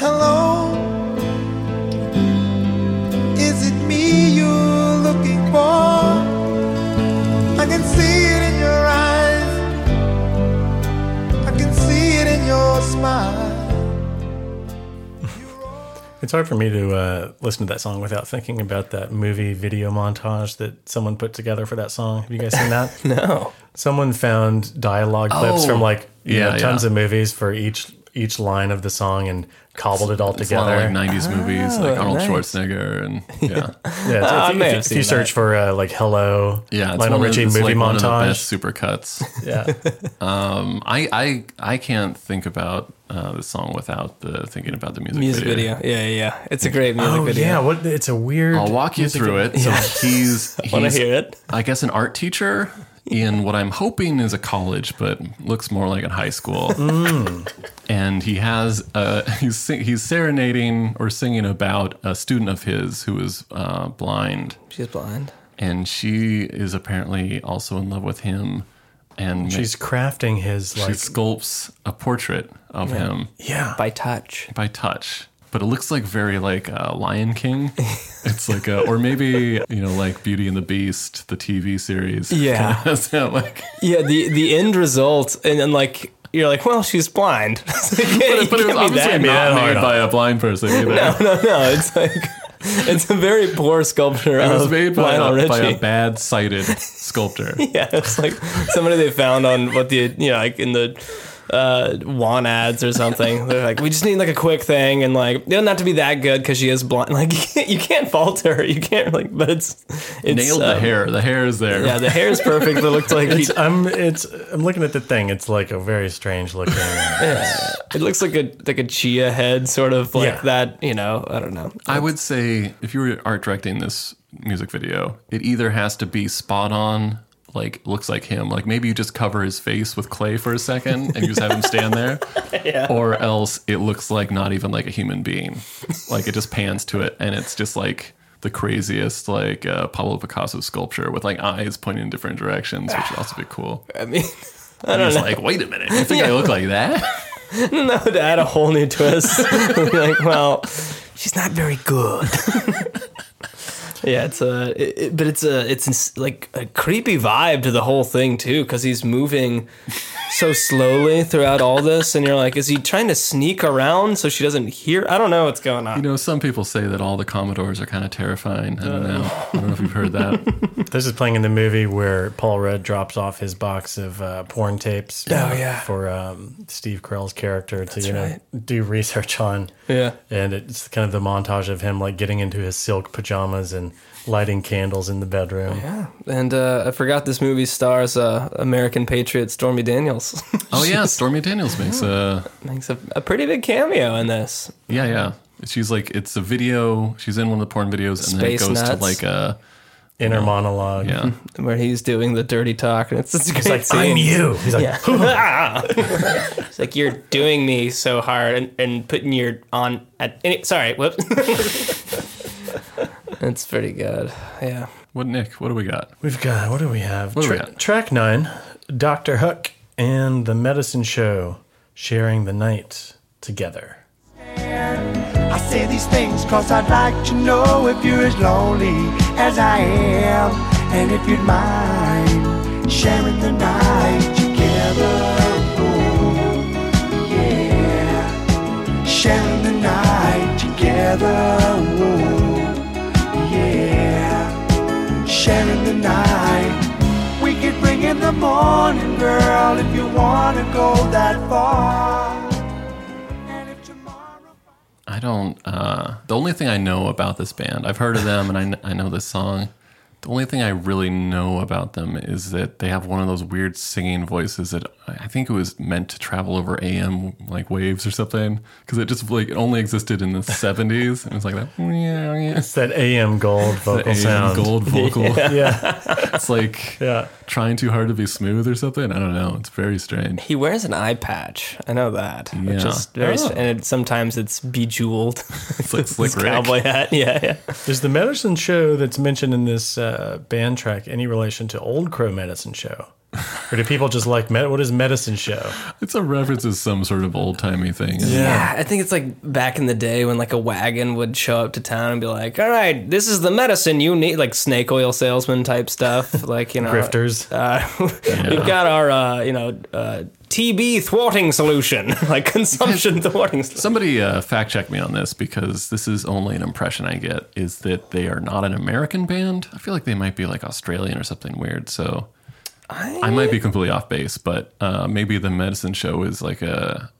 Speaker 7: Hello, is it me you're looking for? I can see
Speaker 1: It's hard for me to uh, listen to that song without thinking about that movie video montage that someone put together for that song. Have you guys seen that?
Speaker 2: No.
Speaker 1: Someone found dialogue clips
Speaker 3: Oh,
Speaker 1: from like
Speaker 3: yeah,
Speaker 1: know, tons
Speaker 3: yeah.
Speaker 1: of movies for each each line of the song and cobbled it all
Speaker 3: It's a lot
Speaker 1: together.
Speaker 3: of like 90s movies, like Arnold
Speaker 2: nice.
Speaker 3: Schwarzenegger, and yeah,
Speaker 1: yeah,
Speaker 2: Ah, I
Speaker 1: if, you-
Speaker 2: may
Speaker 1: if, you- if you search
Speaker 2: that.
Speaker 1: for uh, like "Hello,"
Speaker 3: yeah. It's
Speaker 1: Lionel Richie movie
Speaker 3: like one of the
Speaker 1: montage.
Speaker 3: best supercuts.
Speaker 1: yeah,
Speaker 3: Um, I I I can't think about uh, the song without the thinking about the music,
Speaker 2: Music video. Yeah, yeah, yeah. It's a great music
Speaker 1: oh
Speaker 2: video.
Speaker 1: yeah, what? It's a weird.
Speaker 3: I'll walk you through
Speaker 1: video.
Speaker 3: it. So he's
Speaker 2: Want to hear it?
Speaker 3: I guess an art teacher in what I'm hoping is a college, but looks more like a high school. And he has uh, he's he's serenading or singing about a student of his who is uh, blind,
Speaker 2: She's blind.
Speaker 3: and she is apparently also in love with him. And
Speaker 1: She's crafting his
Speaker 3: she
Speaker 1: like
Speaker 3: sculpts a portrait of him
Speaker 1: yeah.
Speaker 2: By touch.
Speaker 3: by touch. But it looks like very like uh, Lion King. It's like a, or maybe you know like Beauty and the Beast, the TV series.
Speaker 2: Yeah.
Speaker 3: That, like
Speaker 2: Yeah, the the end result, and then like you're like, well, she's blind. So you
Speaker 3: but it was obviously
Speaker 2: that
Speaker 3: not
Speaker 2: mad.
Speaker 3: made by a blind person either.
Speaker 2: No, no, no. It's like it's a very poor sculpture
Speaker 3: It was made by a, by a bad sighted sculptor.
Speaker 2: yeah, it's like somebody they found on what the you know like in the uh want ads or something. They're like, we just need like a quick thing, and like they don't have to be that good because she is blind. Like you can't, you can't fault her. You can't like, but it's it's
Speaker 3: Nailed the
Speaker 2: um,
Speaker 3: hair. The hair is there.
Speaker 2: Yeah, the hair is perfect. It looks like he,
Speaker 1: It's I'm it's I'm looking at the thing. It's like a very strange looking.
Speaker 2: it looks like a like a chia head, sort of like
Speaker 1: Yeah.
Speaker 2: that. You know, I don't know.
Speaker 3: I would say if you were art directing this music video, it either has to be spot on, like looks like him, like maybe you just cover his face with clay for a second and you just have him stand there, or else it looks like not even like a human being, like it just pans to it and it's just like the craziest like uh, Pablo Picasso sculpture with like eyes pointing in different directions, which would also be cool.
Speaker 2: I mean, I don't know.
Speaker 3: like, wait a minute, you think I look like that?
Speaker 2: no, would add a whole new twist. like, well, she's not very good. Yeah, it's a, it, it- but it's a, it's ins- like a creepy vibe to the whole thing too, because he's moving so slowly throughout all this, and you're like, is he trying to sneak around so she doesn't hear? I don't know what's going on.
Speaker 3: You know, some people say that all the Commodores are kind of terrifying. I don't know. I don't know if you've heard that.
Speaker 1: This is playing in the movie where Paul Rudd drops off his box of uh, porn tapes.
Speaker 2: Oh, yeah.
Speaker 1: for um, Steve Carell's character to you know
Speaker 2: right.
Speaker 1: do research on.
Speaker 2: yeah.
Speaker 1: and it's kind of the montage of him like getting into his silk pajamas and and lighting candles in the bedroom.
Speaker 2: Yeah, and uh, I forgot this movie stars uh, American patriot Stormy Daniels.
Speaker 3: Oh yeah, Stormy Daniels makes a
Speaker 2: Makes a, a pretty big cameo in this.
Speaker 3: yeah yeah. She's like it's a video. She's in one of the porn videos, and then it
Speaker 2: Space
Speaker 3: goes to like a
Speaker 1: Inner monologue.
Speaker 3: yeah.
Speaker 2: Where he's doing the dirty talk, and it's, it's a great
Speaker 1: He's like,
Speaker 2: scene.
Speaker 1: I'm you. He's like,
Speaker 2: Yeah. it's like you're doing me so hard and, and putting your on at any, sorry, whoops. It's pretty good. Yeah.
Speaker 3: What Nick? What do we got?
Speaker 1: We've got, what do we have?
Speaker 3: What do we
Speaker 1: Tra-
Speaker 3: got?
Speaker 1: Track nine Dr. Hook and the Medicine Show sharing the night together.
Speaker 5: I say these things cause I'd like to know if you're as lonely as I am and if you'd mind sharing the night together. Oh, yeah. Sharing in the morning, girl, if you wanna go that far.
Speaker 3: I don't. Uh, the only thing I know about this band, I've heard of them, and I, I know this song. The only thing I really know about them is that they have one of those weird singing voices that I think it was meant to travel over AM like waves or something because it just like it only existed in the seventies and it's like that. Yeah, yeah.
Speaker 1: It's that AM gold vocal
Speaker 3: AM
Speaker 1: sound.
Speaker 3: gold vocal.
Speaker 1: Yeah.
Speaker 3: It's like
Speaker 1: Yeah.
Speaker 3: trying too hard to be smooth or something. I don't know. It's very strange.
Speaker 2: He wears an eye patch. I know that.
Speaker 3: Yeah.
Speaker 2: Which is very,
Speaker 1: Oh.
Speaker 2: and it, sometimes it's bejeweled.
Speaker 3: It's like Slick Rick.
Speaker 2: cowboy hat. Yeah, yeah.
Speaker 1: Is the medicine show that's mentioned in this uh, band track any relation to Old Crow Medicine Show? Or do people just like, med- what is medicine show?
Speaker 3: It's a reference to some sort of old timey thing.
Speaker 2: Yeah, I think it's like back in the day when like a wagon would show up to town and be like, "All right, this is the medicine you need," like snake oil salesman type stuff, like you know,
Speaker 1: Grifters.
Speaker 2: Uh, We've got our uh, you know uh, TB thwarting solution, like consumption thwarting. Solution.
Speaker 3: Somebody uh, fact check me on this because this is only an impression I get is that they are not an American band. I feel like they might be like Australian or something weird. So I, might be completely off base, but uh, maybe the medicine show is like a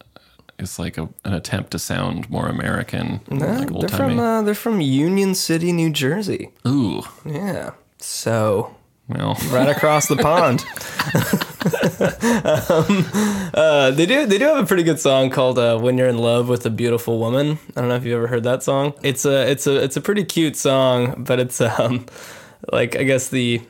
Speaker 3: is like a, an attempt to sound more American, like
Speaker 2: they're from uh, they're from Union City, New Jersey.
Speaker 3: Ooh,
Speaker 2: Yeah, so
Speaker 3: well,
Speaker 2: right across the pond. um, uh, they do they do have a pretty good song called uh, "When You're in Love with a Beautiful Woman." I don't know if you ever heard that song. It's a it's a it's a pretty cute song, but it's um like I guess the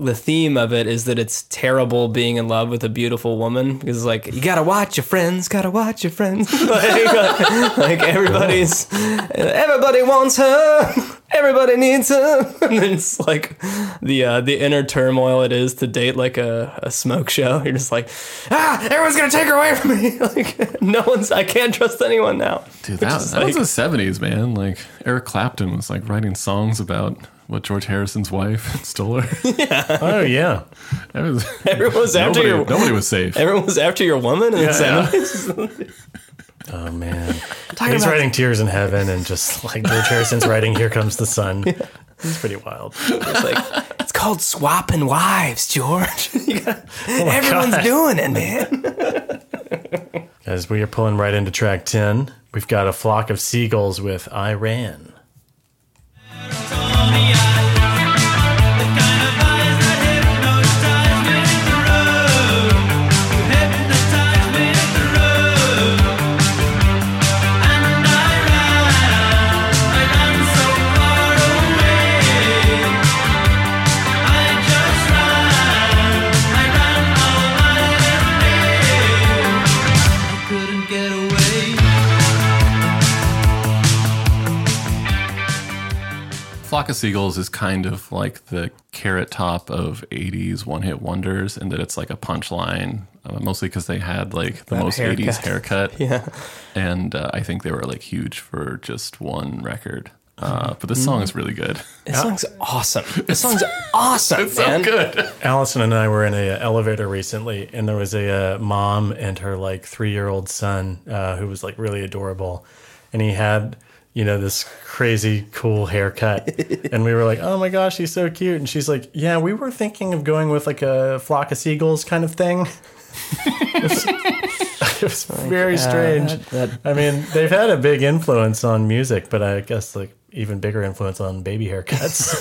Speaker 2: the theme of it is that it's terrible being in love with a beautiful woman because like you gotta watch your friends, gotta watch your friends. like, like everybody's everybody wants her, everybody needs her, and it's like the uh, the inner turmoil it is to date like a, a smoke show. You're just like ah, everyone's gonna take her away from me. like no one's, I can't trust anyone now.
Speaker 3: dude, that, that was
Speaker 2: like-
Speaker 3: the seventies, man. Like Eric Clapton was like writing songs about what George Harrison's wife stole her. Yeah.
Speaker 1: Oh, yeah.
Speaker 3: That was,
Speaker 2: Everyone was after
Speaker 3: nobody,
Speaker 2: your
Speaker 3: nobody was safe.
Speaker 2: everyone was after your woman in the
Speaker 1: Yeah, yeah. Oh, man.
Speaker 2: Talking
Speaker 1: He's
Speaker 2: about-
Speaker 1: writing Tears in Heaven and just like George Harrison's writing Here Comes the Sun. It's pretty wild.
Speaker 2: It's like it's called swapping wives, George. Gotta- oh, everyone's
Speaker 1: God.
Speaker 2: doing it, man.
Speaker 1: As we are pulling right into track 10, we've got a flock of seagulls with
Speaker 6: I Ran. Couldn't
Speaker 3: Flock of Seagulls is kind of like the carrot top of 80s one hit wonders, and that it's like a punchline, uh, mostly because they had like the
Speaker 2: That
Speaker 3: most
Speaker 2: haircut.
Speaker 3: 80s haircut.
Speaker 2: Yeah.
Speaker 3: And uh, I think they were like huge for just one record. Uh, but this song is really good.
Speaker 2: This song's awesome. This song's awesome,
Speaker 3: It's so good.
Speaker 1: Allison and I were in a uh, elevator recently, and there was a uh, mom and her like three year old son uh, who was like really adorable, and he had you know this crazy cool haircut, and we were like, oh my gosh, he's so cute, and she's like, yeah, we were thinking of going with like a flock of seagulls kind of thing. it was, it was very
Speaker 2: uh,
Speaker 1: strange.
Speaker 2: that- that-
Speaker 1: I mean, they've had a big influence on music, but I guess like even bigger influence on baby haircuts.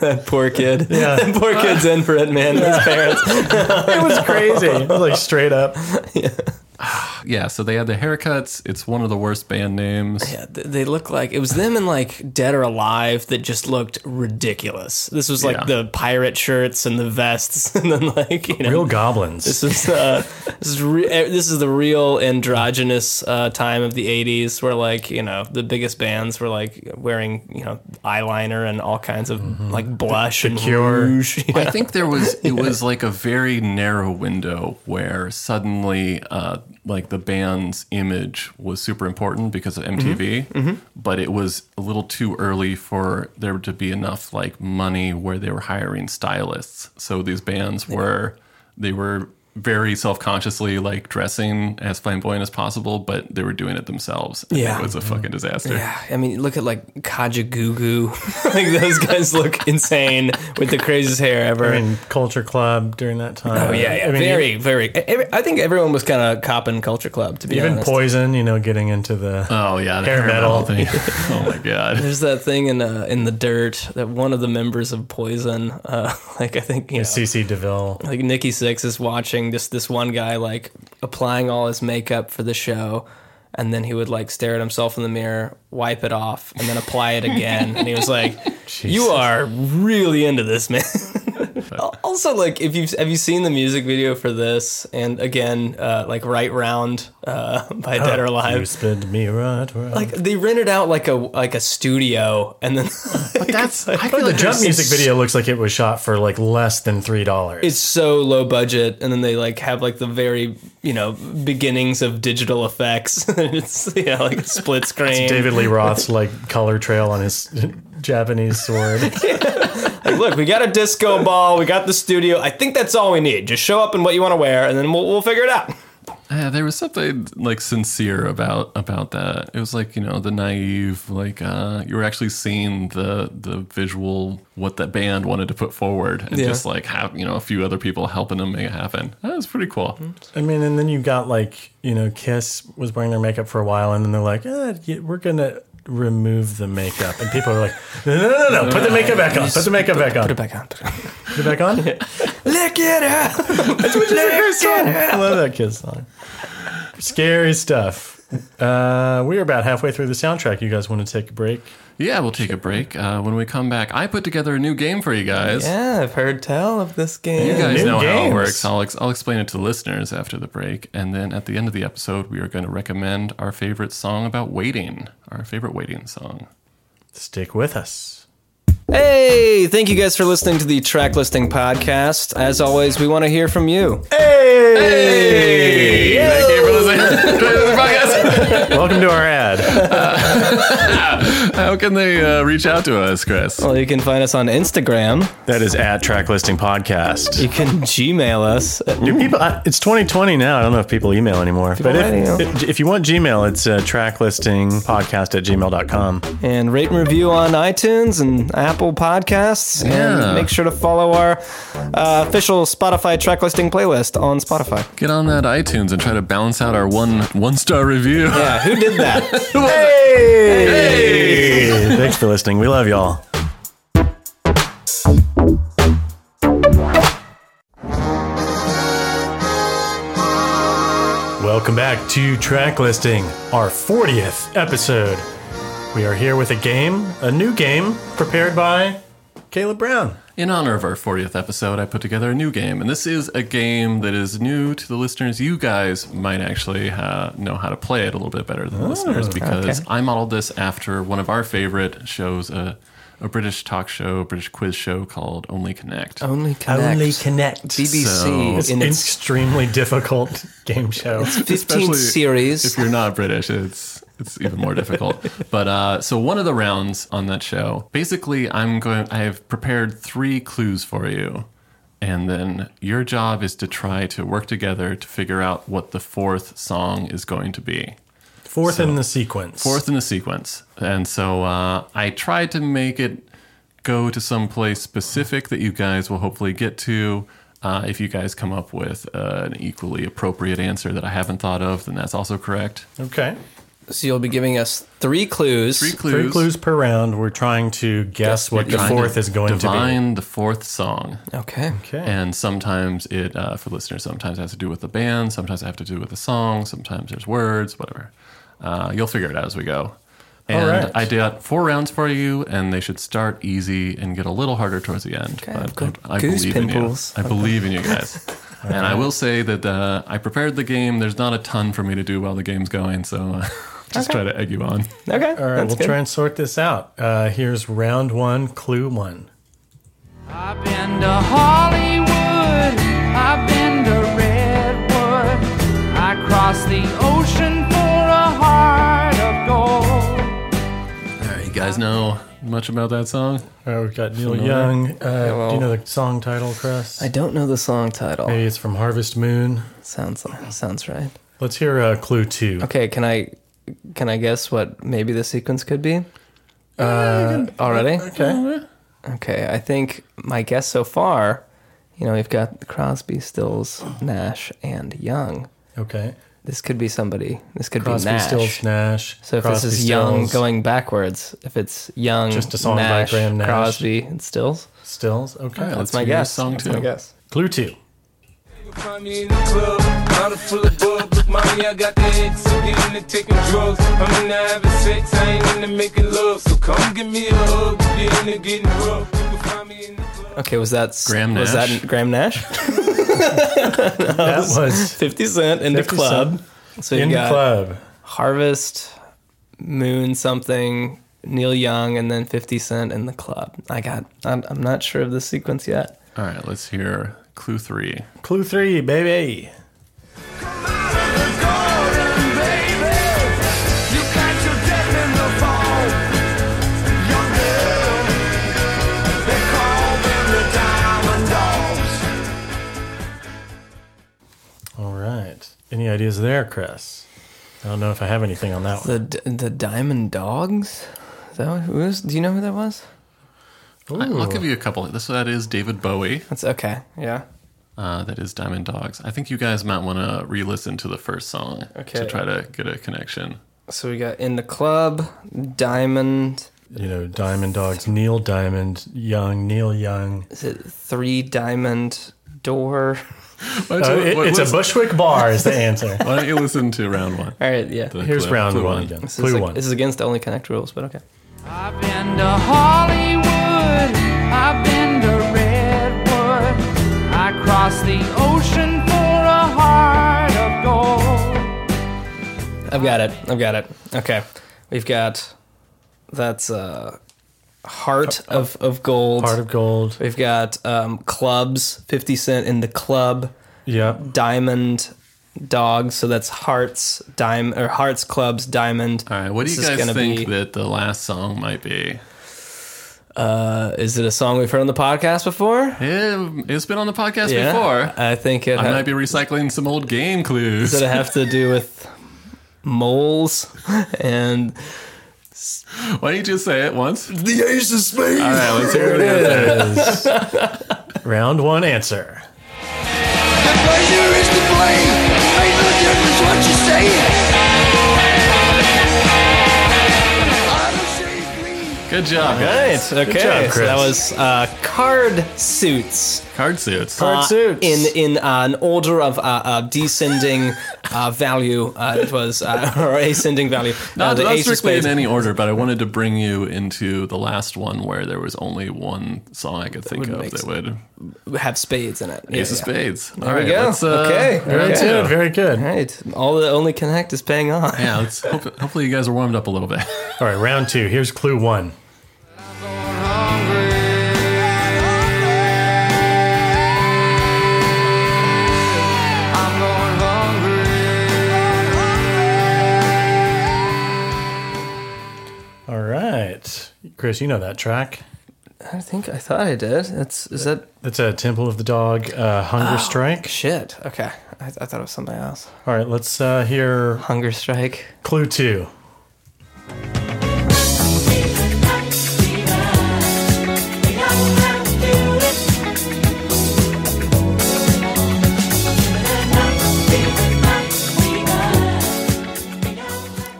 Speaker 2: that Poor kid.
Speaker 1: Yeah.
Speaker 2: Poor kid's in for it, man. His parents.
Speaker 1: it was crazy. It was like straight up.
Speaker 3: Yeah, so they had the haircuts. It's one of the worst band names.
Speaker 2: Yeah, th- they look like it was them and like Dead or Alive that just looked ridiculous. This was like
Speaker 3: Yeah.
Speaker 2: the pirate shirts and the vests, and then like you know,
Speaker 1: Real goblins.
Speaker 2: This is uh, this is re- eh, this is the real androgynous uh, time of the '80s, where like you know the biggest bands were like wearing you know eyeliner and all kinds of like blush and
Speaker 1: Cure.
Speaker 2: rouge.
Speaker 3: I think there was it was like a very narrow window where suddenly uh, like the band's image was super important because of MTV, mm-hmm. mm-hmm. but it was a little too early for there to be enough like money where they were hiring stylists. So these bands were they were very self-consciously like dressing as flamboyant as possible, but they were doing it themselves. and
Speaker 2: Yeah.
Speaker 3: it was a fucking disaster.
Speaker 2: Yeah, I mean, look at like Kajagoogoo. like those guys look insane with the craziest hair ever.
Speaker 1: I mean, Culture Club during that time.
Speaker 2: oh yeah, yeah,
Speaker 1: I mean,
Speaker 2: very, very. every- I think everyone was kind of copping Culture Club to be
Speaker 1: Even
Speaker 2: honest.
Speaker 1: Poison, you know, getting into the.
Speaker 3: Oh yeah, the
Speaker 1: Hair
Speaker 3: hair,
Speaker 1: metal.
Speaker 3: metal, thing. oh my god.
Speaker 2: There's that thing in uh, in the dirt that one of the members of Poison, uh, like I think you know,
Speaker 1: CC DeVille.
Speaker 2: like Nikki Sixx is watching this this one guy like applying all his makeup for the show, and then he would like stare at himself in the mirror, wipe it off, and then apply it again, and he was like, "You are really into this, man." also, like if you have have you seen the music video for this, and again, uh, like Right Round uh, by Dead or
Speaker 1: You
Speaker 2: Alive.
Speaker 1: spin me right, right.
Speaker 2: Like they rented out like a like a studio, and then
Speaker 3: That's I
Speaker 1: But
Speaker 3: feel
Speaker 1: the jump music video looks like it was shot for like less than three dollars.
Speaker 2: it's so low budget and then they like have like the very you know beginnings of digital effects it's yeah like a split screen
Speaker 1: David Lee Roth's like color trail on his Japanese sword.
Speaker 2: Like look we got a disco ball we got the studio i think that's all we need just show up in what you want to wear and then we'll, we'll figure it out
Speaker 3: Yeah, there was something like sincere about about that. It was like you know the naive, like uh, you were actually seeing the the visual what that band wanted to put forward, and
Speaker 2: Yeah.
Speaker 3: just like have you know a few other people helping them make it happen. That was pretty cool.
Speaker 1: I mean, and then you got like you know, Kiss was wearing their makeup for a while, and then they're like, eh, we're gonna remove the makeup, and people are like, no, no, no, no, put the makeup back on, put the makeup back on,
Speaker 2: put it back on
Speaker 1: put it back on.
Speaker 2: look at her
Speaker 1: That's what I love that Kiss song. Scary stuff. Uh, we're about halfway through the soundtrack. You guys want to take a break?
Speaker 3: Yeah, we'll take a break. Uh, when we come back, I put together a new game for you guys.
Speaker 2: yeah i've heard tell of this game
Speaker 3: You guys
Speaker 1: New
Speaker 3: know how it works. I'll, ex- I'll explain it to the listeners after the break. And then at the end of the episode, we are going to recommend our favorite song about waiting, our favorite waiting song.
Speaker 1: Stick with us.
Speaker 2: Hey thank you guys for listening to the track listing podcast as always we want to hear from you
Speaker 1: Hey!
Speaker 3: Thank you for listening to the podcast.
Speaker 1: Welcome to our ad.
Speaker 3: How can they uh, reach out to us, Chris?
Speaker 2: well you can find us on instagram
Speaker 1: That is at Track Listing Podcast.
Speaker 2: You can Gmail us. at-
Speaker 1: Do people? I- It's 2020 now. I don't know if people email anymore. but
Speaker 2: email.
Speaker 1: if, if you want Gmail, it's uh, tracklistingpodcast at gmail.com.
Speaker 2: and rate and review on iTunes and Apple Podcasts.
Speaker 3: Yeah.
Speaker 2: And make sure to follow our uh, official Spotify track listing playlist on Spotify.
Speaker 3: Get on that iTunes and try to balance out our one one star review.
Speaker 2: Yeah, who did that?
Speaker 1: Hey! Thanks for listening. We love y'all. Welcome back to Track Listing, our 40th episode. We are here with a game, a new game prepared by Caleb Brown.
Speaker 3: In honor of our 40th episode, I put together a new game, and this is a game that is new to the listeners. You guys might actually uh, know how to play it a little bit better than the listeners because
Speaker 2: okay.
Speaker 3: I modeled this after one of our favorite shows, a, a British talk show, British quiz show called Only Connect.
Speaker 2: Only Connect.
Speaker 1: Only Connect.
Speaker 2: BBC
Speaker 3: So-
Speaker 1: It's an extremely difficult game show.
Speaker 2: 15th
Speaker 3: Especially
Speaker 2: series.
Speaker 3: If you're not British, it's it's even more difficult. But uh, so one of the rounds on that show, basically, I'm going. I have prepared three clues for you, and then your job is to try to work together to figure out what the fourth song is going to be.
Speaker 1: Fourth in the sequence.
Speaker 3: Fourth in the sequence, and so uh, I tried to make it go to some place specific that you guys will hopefully get to. Uh, if you guys come up with an equally appropriate answer that I haven't thought of, then that's also correct.
Speaker 1: Okay.
Speaker 2: So you'll be giving us three clues.
Speaker 3: Three clues.
Speaker 1: Three clues per round. We're trying to guess what the
Speaker 3: Trying
Speaker 1: fourth
Speaker 3: to
Speaker 1: is going to be.
Speaker 3: divine the fourth song.
Speaker 2: Okay.
Speaker 1: be. Okay.
Speaker 3: And sometimes it, uh, for listeners, sometimes it has to do with the band, sometimes it has to do with the song, sometimes there's words, whatever. Uh, you'll figure it out as we go. And
Speaker 1: right.
Speaker 3: I did four rounds for you, and they should start easy and get a little harder towards the end.
Speaker 2: Okay,
Speaker 3: but
Speaker 2: I've
Speaker 3: I, I
Speaker 2: goose
Speaker 3: believe in you.
Speaker 2: pimples.
Speaker 3: I believe in you guys. And I will say that uh, I prepared the game. There's not a ton for me to do while the game's going, so uh, just try to egg you on.
Speaker 2: Okay.
Speaker 1: All right,
Speaker 2: that's
Speaker 1: we'll
Speaker 2: good.
Speaker 1: try and sort this out. Uh, here's round one, clue one.
Speaker 8: I've been to Hollywood, I've been to Redwood, I crossed the ocean for a heart of gold.
Speaker 3: All right, you guys know much about that song?
Speaker 1: All right, we've got Neil Young. Uh,
Speaker 2: well-
Speaker 1: do you know the song title, Chris?
Speaker 2: I don't know the song title.
Speaker 1: Maybe it's from Harvest Moon.
Speaker 2: Sounds sounds right.
Speaker 1: Let's hear uh, clue two.
Speaker 2: Okay, can I can I guess what maybe the sequence could be? Uh, already?
Speaker 1: Okay.
Speaker 2: Okay, I think my guess so far, you know, we've got Crosby, Stills, Nash, and Young.
Speaker 1: Okay.
Speaker 2: This could be somebody. This could
Speaker 1: Crosby,
Speaker 2: be Nash.
Speaker 1: Stills, Nash.
Speaker 2: so if
Speaker 1: Crosby,
Speaker 2: this is Young
Speaker 1: Stills,
Speaker 2: going backwards, if it's Young,
Speaker 1: Just a song by Graham Nash.
Speaker 2: Crosby, and Stills,
Speaker 1: Stills. Okay.
Speaker 3: All right,
Speaker 2: that's my guess.
Speaker 3: Song
Speaker 2: That's
Speaker 3: two.
Speaker 2: my guess.
Speaker 1: Clue two.
Speaker 9: Find me in the club, bottle full of bug. Look, mommy, I got the X, so get into taking drugs. I'm into having sex, I ain't into making love. So come give me a hug, if you're into getting rough. You can find me in the club.
Speaker 2: Okay, was that
Speaker 3: Graham
Speaker 2: Was
Speaker 3: Nash?
Speaker 2: that Graham Nash?
Speaker 1: That was
Speaker 2: Fifty Cent in the
Speaker 1: 50
Speaker 2: club. So you
Speaker 1: in the club.
Speaker 2: Harvest, Moon, something, Neil Young, and then Fifty Cent in the club. I got. I'm, I'm not sure of the sequence yet.
Speaker 3: All right, let's hear clue three.
Speaker 1: Clue three, baby. Any ideas there, Chris? I don't know if I have anything on that one.
Speaker 2: The the Diamond Dogs. Is that who is? Do you know who that was?
Speaker 3: I, I'll give you a couple. This that is David Bowie.
Speaker 2: That's okay. Yeah.
Speaker 3: Uh, that is Diamond Dogs. I think you guys might want to re-listen to the first song
Speaker 2: Okay.
Speaker 3: to try to get a connection.
Speaker 2: So we got in the club, Diamond.
Speaker 1: You know, Diamond Dogs, Neil Diamond, Young, Neil Young.
Speaker 2: Is it three Diamond Door?
Speaker 3: Why
Speaker 1: Uh, it-
Speaker 3: what-
Speaker 1: it's a Bushwick bar, is the answer.
Speaker 3: Why don't you listen to round one?
Speaker 2: All right. Yeah.
Speaker 3: The
Speaker 1: Here's
Speaker 3: clue-
Speaker 1: round
Speaker 3: clue
Speaker 1: one again.
Speaker 2: This is,
Speaker 1: Clue
Speaker 2: like-
Speaker 1: one.
Speaker 2: this is against only connect rules, but okay.
Speaker 8: I've been to Hollywood, I've been to Redwood, I crossed the ocean for a heart of gold.
Speaker 2: I've got it. I've got it. Okay. We've got that's uh Heart of, of Gold.
Speaker 1: Heart of Gold.
Speaker 2: We've got um, clubs, 50 Cent in the club,
Speaker 1: Yeah.
Speaker 2: Diamond Dogs, so that's Hearts, Diamond or Hearts Clubs, Diamond.
Speaker 3: All right, what do
Speaker 2: This
Speaker 3: you
Speaker 2: is
Speaker 3: guys think
Speaker 2: be-
Speaker 3: that the last song might be?
Speaker 2: Uh, is it a song we've heard on the podcast before?
Speaker 3: It, it's been on the podcast
Speaker 2: Yeah.
Speaker 3: before.
Speaker 2: I think it
Speaker 3: I
Speaker 2: ha-
Speaker 3: might be recycling some old game clues.
Speaker 2: does it have to do with moles and
Speaker 3: Why don't you just say it once?
Speaker 1: The Ace of Spades.
Speaker 3: All right, let's hear
Speaker 1: There
Speaker 3: it.
Speaker 1: it is. Round one answer.
Speaker 5: The pleasure is to blame. Ain't no difference what you say.
Speaker 3: Good job,
Speaker 2: Right.
Speaker 3: guys.
Speaker 2: Okay.
Speaker 1: job,
Speaker 2: so that was uh, card suits.
Speaker 3: Card suits.
Speaker 1: Card
Speaker 2: Uh,
Speaker 1: suits.
Speaker 2: in in uh, an order of uh, uh, descending uh, value. Uh, it was uh, or ascending value. Uh,
Speaker 3: Not,
Speaker 2: the
Speaker 3: not
Speaker 2: ace of
Speaker 3: strictly in any order, but I wanted to bring you into the last one where there was only one song I could think of that would
Speaker 2: have spades in it. Yeah,
Speaker 3: Ace of
Speaker 2: yeah.
Speaker 3: Spades.
Speaker 2: There
Speaker 3: All
Speaker 2: we
Speaker 3: right,
Speaker 2: go.
Speaker 3: let's, uh,
Speaker 2: Okay.
Speaker 3: very
Speaker 2: Okay.
Speaker 1: Good, very good.
Speaker 2: All right. All the only connect is paying off.
Speaker 3: Yeah, let's hope, hopefully you guys are warmed up a little bit.
Speaker 1: All right, round two. Here's clue one. Chris, you know that track.
Speaker 2: I think I thought I did. That's is that
Speaker 1: That's a Temple of the Dog uh, Hunger Strike.
Speaker 2: shit? Okay. I, I thought it was something else.
Speaker 1: All right, let's uh, hear
Speaker 2: Hunger strike.
Speaker 1: clue two.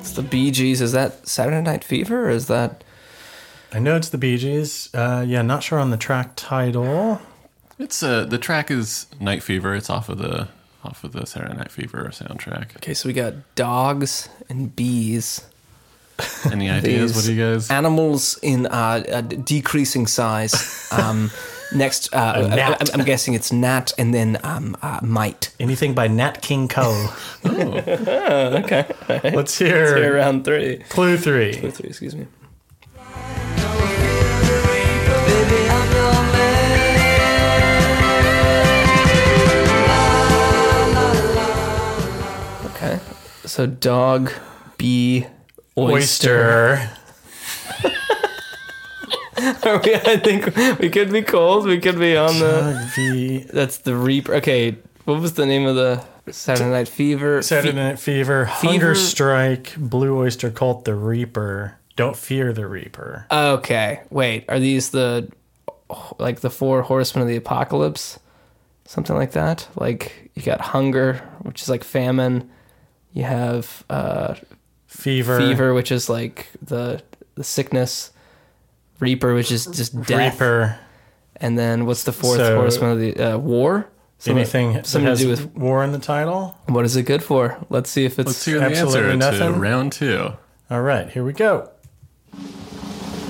Speaker 2: It's the Gees. Is that Saturday Night Fever or is that?
Speaker 1: I know it's the Bee Gees. Uh, yeah, not sure on the track title.
Speaker 3: It's uh the track is Night Fever. It's off of the off of the Saturday Night Fever soundtrack.
Speaker 2: Okay, so we got dogs and bees.
Speaker 3: Any ideas? What do you guys?
Speaker 2: Animals in uh, a decreasing size. Um, next, uh, I,
Speaker 1: gnat.
Speaker 2: I'm guessing it's gnat and then um, uh, mite.
Speaker 1: Anything by Nat King Cole.
Speaker 2: Okay.
Speaker 1: Let's hear
Speaker 2: Here, round three.
Speaker 1: clue three.
Speaker 2: Three, excuse me. So dog, bee, oyster.
Speaker 1: Oyster.
Speaker 2: Are we, I think we could be cold. We could be on the.
Speaker 1: Dog
Speaker 2: That's the Reaper. Okay, what was the name of the Saturday Night Fever?
Speaker 1: Saturday Night Fever, Hunger Strike, Blue Oyster Cult, The Reaper. Don't fear the Reaper.
Speaker 2: Okay, wait. Are these the like the four horsemen of the apocalypse? Something like that. Like you got hunger, which is like famine. You have uh,
Speaker 1: Fever.
Speaker 2: fever, which is like the the sickness. Reaper, which is just death.
Speaker 1: Reaper.
Speaker 2: And then what's the fourth
Speaker 1: So-
Speaker 2: horseman of the uh, war? Something-
Speaker 1: Anything that
Speaker 2: something
Speaker 1: has
Speaker 2: to do with
Speaker 1: war in the title?
Speaker 2: what is it good for? Let's see if it's
Speaker 3: Let's hear the
Speaker 1: absolutely
Speaker 3: answer
Speaker 1: nothing.
Speaker 3: to round two.
Speaker 1: All right, here we go.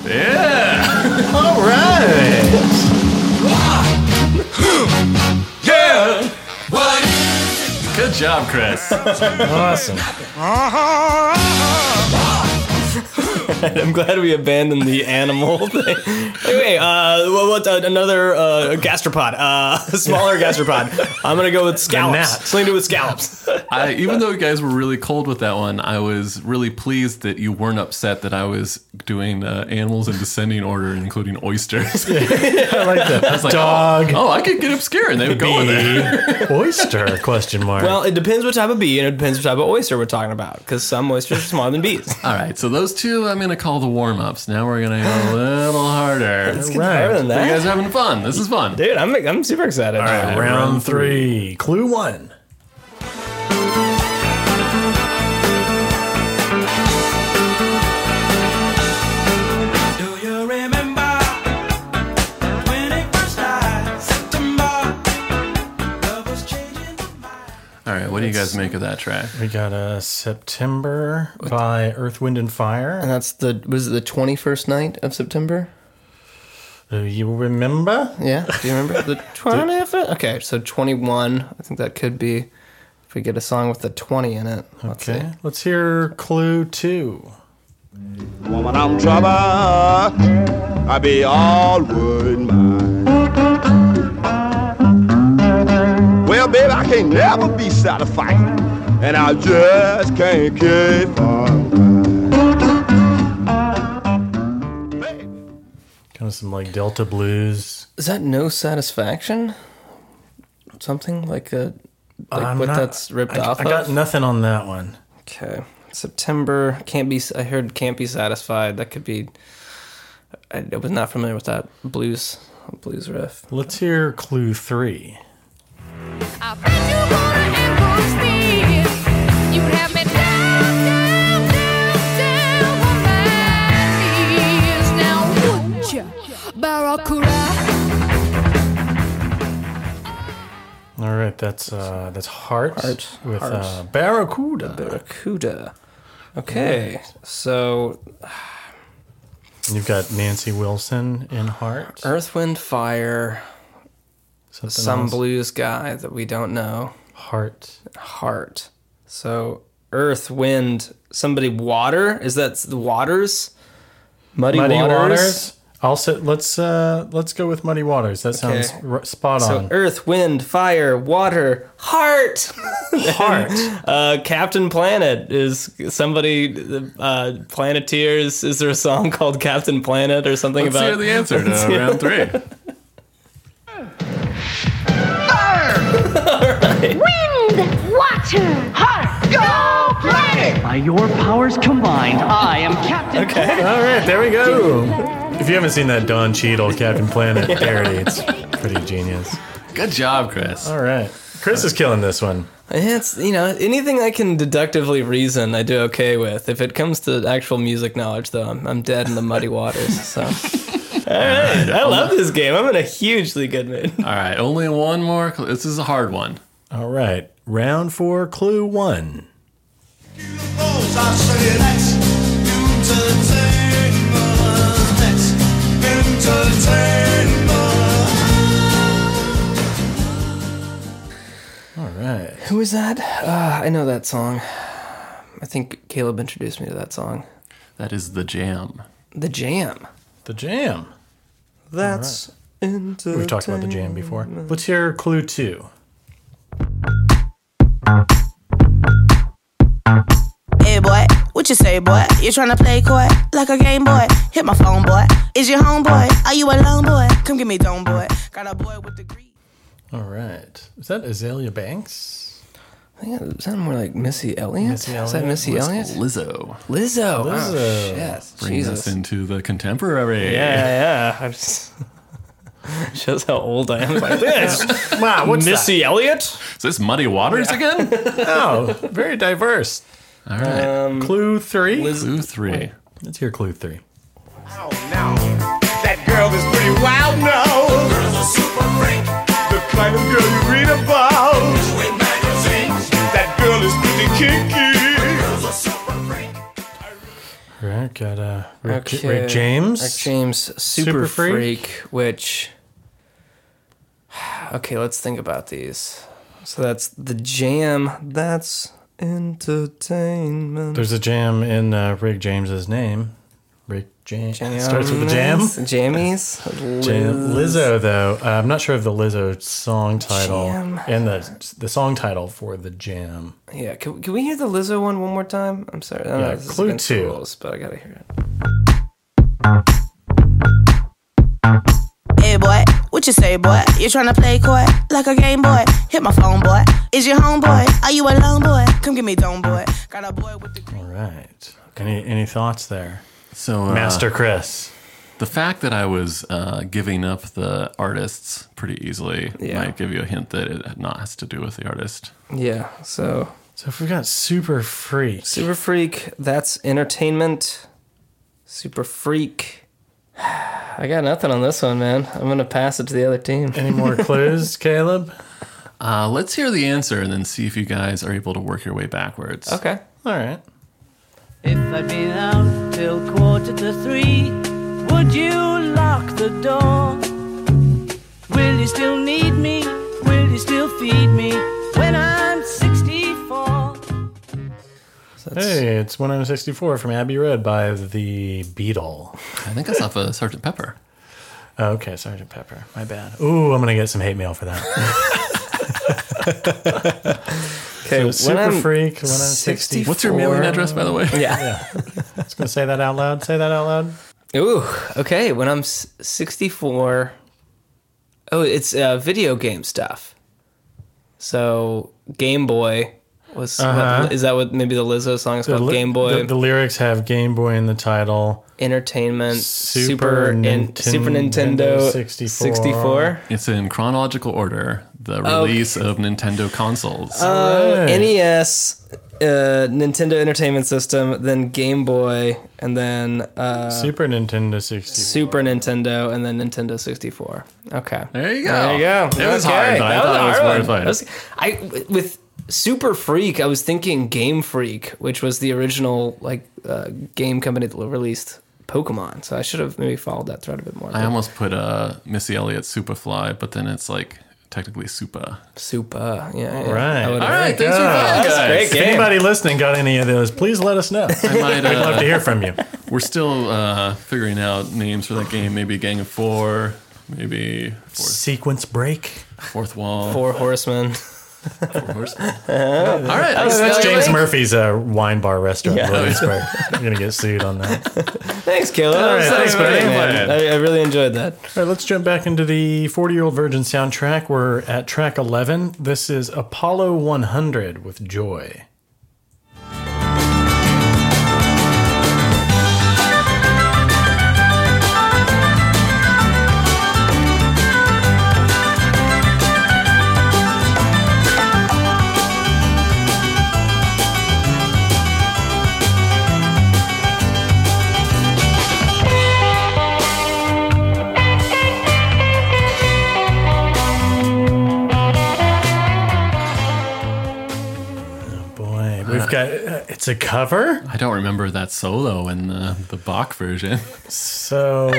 Speaker 3: Yeah.
Speaker 1: All right.
Speaker 9: Yeah.
Speaker 3: Good job, Chris.
Speaker 1: Awesome. Uh-huh, uh-huh.
Speaker 2: I'm glad we abandoned the animal thing. Anyway, uh, what, what uh, another uh, gastropod, uh, smaller gastropod. I'm gonna go with scallops.
Speaker 1: gnat.
Speaker 2: Something to do with scallops.
Speaker 3: I, even though you guys were really cold with that one, I was really pleased that you weren't upset that I was doing uh, animals in descending order, including oysters. I
Speaker 1: I like that.
Speaker 3: was like,
Speaker 1: Dog.
Speaker 3: Oh, oh, I could get obscure, and they would go with it.
Speaker 1: Oyster? Question mark.
Speaker 2: well, it depends what type of bee and it depends what type of oyster we're talking about. Because some oysters are smaller than bees.
Speaker 3: All right, so those two I'm going to call the warm ups. Now we're going to go a little harder.
Speaker 2: Let's get
Speaker 1: Right.
Speaker 2: better than
Speaker 3: You
Speaker 2: that.
Speaker 3: guys are having fun. This is fun.
Speaker 2: Dude, I'm I'm super excited.
Speaker 1: All right,
Speaker 3: right,
Speaker 1: round
Speaker 3: round
Speaker 1: three. Clue one.
Speaker 10: Do you
Speaker 3: guys make of that track?
Speaker 1: We got a September by Earth, Wind, and Fire.
Speaker 2: And that's the was it the 21st night of September?
Speaker 1: Do you remember?
Speaker 2: Yeah, do you remember the 20th? Okay, so 21. I think that could be if we get a song with the 20 in it. Let's
Speaker 1: Okay,
Speaker 2: see.
Speaker 1: let's hear clue two.
Speaker 7: Woman, I'm trouble. I be all worried mine. Baby, I can't never be satisfied, and I just can't keep on.
Speaker 1: Kind of some like Delta blues.
Speaker 2: Is that no satisfaction? Something like a like
Speaker 1: I'm
Speaker 2: what
Speaker 1: not-
Speaker 2: that's ripped
Speaker 1: I,
Speaker 2: off
Speaker 1: I got
Speaker 2: of?
Speaker 1: nothing on that one.
Speaker 2: Okay. September can't be. I heard can't be satisfied. That could be. I, I was not familiar with that blues blues riff.
Speaker 1: Let's hear clue three. All right, that's uh that's Heart,
Speaker 2: Heart,
Speaker 1: with
Speaker 2: Heart.
Speaker 1: Uh, Barracuda.
Speaker 2: Barracuda. Okay, so
Speaker 1: You've got Nancy Wilson in Heart.
Speaker 2: Earth, Wind, Fire,
Speaker 1: Something
Speaker 2: some
Speaker 1: else.
Speaker 2: blues guy that we don't know.
Speaker 1: Heart.
Speaker 2: Heart. So Earth, Wind, somebody Water. Is that the Waters? Muddy,
Speaker 1: Muddy
Speaker 2: Waters.
Speaker 1: Waters. Also, let's uh let's go with Muddy Waters. That sounds
Speaker 2: Okay.
Speaker 1: r- spot on. So.
Speaker 2: Earth, Wind, Fire, Water, Heart.
Speaker 1: Heart.
Speaker 2: Uh, Captain Planet is somebody. Uh, Planeteers. Is there a song called Captain Planet or something
Speaker 3: Let's
Speaker 2: about?
Speaker 3: hear the answer to round three.
Speaker 11: Wind, water, heart, go planet!
Speaker 12: By your powers combined, I am Captain Planet.
Speaker 2: Okay.
Speaker 1: All right, there we go. If you haven't seen that Don Cheadle Captain Planet parody, it's pretty genius.
Speaker 3: Good job, Chris.
Speaker 1: All right, Chris is killing this one.
Speaker 2: It's you know anything I can deductively reason, I do okay with. If it comes to actual music knowledge, though, I'm, I'm dead in the muddy waters. So, all right, I love this game. I'm in a hugely good mood.
Speaker 3: All right, only one more. cl- This is a hard one.
Speaker 1: All right, round four, clue one.
Speaker 4: I say that's entertainment. That's entertainment.
Speaker 1: All right.
Speaker 2: Who is that? Uh, I know that song. I think Caleb introduced me to that song.
Speaker 3: That is the jam.
Speaker 2: The Jam.
Speaker 1: The Jam.
Speaker 2: That's entertainment.
Speaker 1: We've talked about the Jam before. Let's hear clue two.
Speaker 13: Hey boy, what you say, boy? You tryna play coy like a game boy? Hit my phone, boy. Is your homeboy? Are you a alone, boy? Come give me dome, boy. Got a boy with the green.
Speaker 1: All right. Is that Azealia Banks?
Speaker 2: I think it sounded more like Missy Elliott.
Speaker 1: Missy
Speaker 2: Is that
Speaker 1: Elliott?
Speaker 2: Missy
Speaker 3: It's
Speaker 2: Elliott?
Speaker 3: Lizzo.
Speaker 2: Lizzo.
Speaker 1: Lizzo.
Speaker 2: Oh, shit.
Speaker 3: Bring
Speaker 2: Jesus.
Speaker 3: us into the contemporary.
Speaker 2: Yeah, yeah. I just shows how old I am. Like this.
Speaker 1: Wow, what's
Speaker 2: Missy Elliott.
Speaker 3: Is this Muddy Waters again?
Speaker 1: that? Oh, very diverse.
Speaker 3: All right.
Speaker 2: Um,
Speaker 1: Clue three.
Speaker 3: Clue three.
Speaker 1: Let's hear clue three.
Speaker 4: Oh, now that girl is pretty wild now. Girl's a super freak. The kind of girl you read about. In magazines. That girl is pretty kinky. Girl's a super freak.
Speaker 1: All right, got uh, Rick,
Speaker 2: Okay.
Speaker 1: Rick James.
Speaker 2: Rick James, Super,
Speaker 1: Super
Speaker 2: Freak.
Speaker 1: Freak.
Speaker 2: which. Okay, let's think about these. So that's the jam. That's entertainment.
Speaker 1: There's a jam in uh, Rick James's name. Rick James starts with a jam.
Speaker 2: Jammies.
Speaker 1: Jam.
Speaker 2: Liz.
Speaker 1: Lizzo, though, uh, I'm not sure of the Lizzo song title
Speaker 2: Jam.
Speaker 1: and the the song title for the jam.
Speaker 2: Yeah, can, can we hear the Lizzo one one more time? I'm sorry. I know
Speaker 1: Yeah,
Speaker 2: this is
Speaker 1: clue
Speaker 2: against the
Speaker 1: two.
Speaker 2: rules, but I gotta hear it.
Speaker 13: Hey boy, what you say, boy? You tryna play coy like a game boy? Hit my phone, boy. Is your homeboy? Are you a alone, boy? Come give me dome, boy. Got a boy with the green.
Speaker 1: All right. Any any thoughts there,
Speaker 3: So, uh,
Speaker 1: Master Chris?
Speaker 3: the fact that I was uh, giving up the artists pretty easily
Speaker 2: Yeah.
Speaker 3: might give you a hint that it had not has to do with the artist.
Speaker 2: Yeah, so
Speaker 1: So if we got Super Freak,
Speaker 2: Super Freak, that's entertainment. Super Freak. I got nothing on this one, man. I'm gonna pass it to the other team.
Speaker 1: any more clues, Caleb?
Speaker 3: Uh, let's hear the answer and then see if you guys are able to work your way backwards.
Speaker 2: Okay.
Speaker 1: All right.
Speaker 14: If I'd been out till quarter to three, would you lock the door? Will you still need me? Will you still feed me when I'm
Speaker 1: Hey, it's 164 from Abbey Road by the Beetle.
Speaker 3: I think that's off of Sergeant Pepper.
Speaker 1: Oh, okay, Sergeant Pepper. My bad. Ooh, I'm gonna get some hate mail for that.
Speaker 2: Okay,
Speaker 1: So Super Freak, when I'm 60.
Speaker 3: What's your mailing address, by the way?
Speaker 2: Yeah.
Speaker 1: I was gonna say that out loud. Say that out loud.
Speaker 2: Ooh, okay. When I'm 64. Oh, it's uh, video game stuff. So Game Boy was.
Speaker 1: Uh-huh.
Speaker 2: What, is that what maybe the Lizzo song is
Speaker 1: The,
Speaker 2: called?
Speaker 1: li-
Speaker 2: Game Boy
Speaker 1: The, the lyrics have Game Boy in the title.
Speaker 2: Entertainment
Speaker 1: Super
Speaker 2: Super in,
Speaker 1: Ninten-
Speaker 2: Super Nintendo
Speaker 1: 64.
Speaker 2: 64.
Speaker 3: It's in chronological order the release of Nintendo consoles.
Speaker 2: Uh,
Speaker 1: Right.
Speaker 2: NES, uh, Nintendo Entertainment System, then Game Boy, and then uh,
Speaker 1: Super Nintendo 64.
Speaker 2: Super Nintendo, and then Nintendo 64. Okay.
Speaker 3: there you go.
Speaker 2: There you go.
Speaker 3: It was hard, but I
Speaker 2: That
Speaker 3: thought it was
Speaker 2: hard
Speaker 3: worth
Speaker 2: one.
Speaker 3: it.
Speaker 2: Was- I with Super Freak, I was thinking Game Freak, which was the original like uh, game company that released Pokemon. So I should have maybe followed that thread a bit more.
Speaker 3: I almost put uh, Missy Elliott Superfly, but then it's like technically Super.
Speaker 2: Super, yeah. yeah.
Speaker 1: All right.
Speaker 3: All right, thanks for
Speaker 1: Yeah.
Speaker 3: that, guys.
Speaker 2: great
Speaker 1: If
Speaker 2: game.
Speaker 1: anybody listening got any of those, please let us know.
Speaker 3: I might,
Speaker 1: I'd love
Speaker 3: uh,
Speaker 1: to hear from you.
Speaker 3: we're still uh, figuring out names for that game. Maybe Gang of Four, maybe Fourth,
Speaker 1: Sequence break.
Speaker 3: fourth Wall.
Speaker 2: Four Horsemen.
Speaker 3: Four Horsemen. All right,
Speaker 1: That's,
Speaker 3: thanks,
Speaker 1: James. Murphy's uh, wine bar restaurant in
Speaker 2: Yeah.
Speaker 1: Williamsburg. You're going to get sued on that.
Speaker 2: Thanks, Caleb.
Speaker 1: All right, thanks, buddy.
Speaker 2: man. I, I really enjoyed that.
Speaker 1: All right, let's jump back into the 40 year old virgin soundtrack. We're at track 11. This is Apollo 100 with Joy. It's a cover.
Speaker 3: I don't remember that solo in the the Bach version.
Speaker 1: So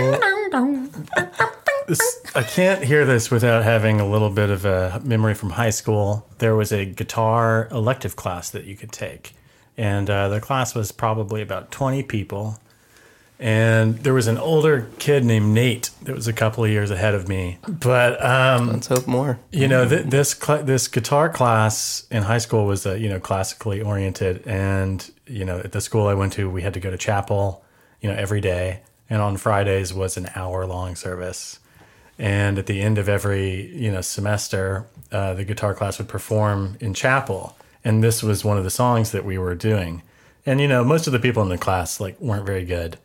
Speaker 1: this, I can't hear this without having a little bit of a memory from high school. There was a guitar elective class that you could take, and uh, the class was probably about twenty people. And there was an older kid named Nate that was a couple of years ahead of me. But um,
Speaker 2: Let's hope more.
Speaker 1: you know, th- this cl- this guitar class in high school was uh, you know classically oriented, and you know at the school I went to, we had to go to chapel, you know, every day, and on Fridays was an hour long service, and at the end of every you know semester, uh, the guitar class would perform in chapel, and this was one of the songs that we were doing, and you know most of the people in the class like weren't very good,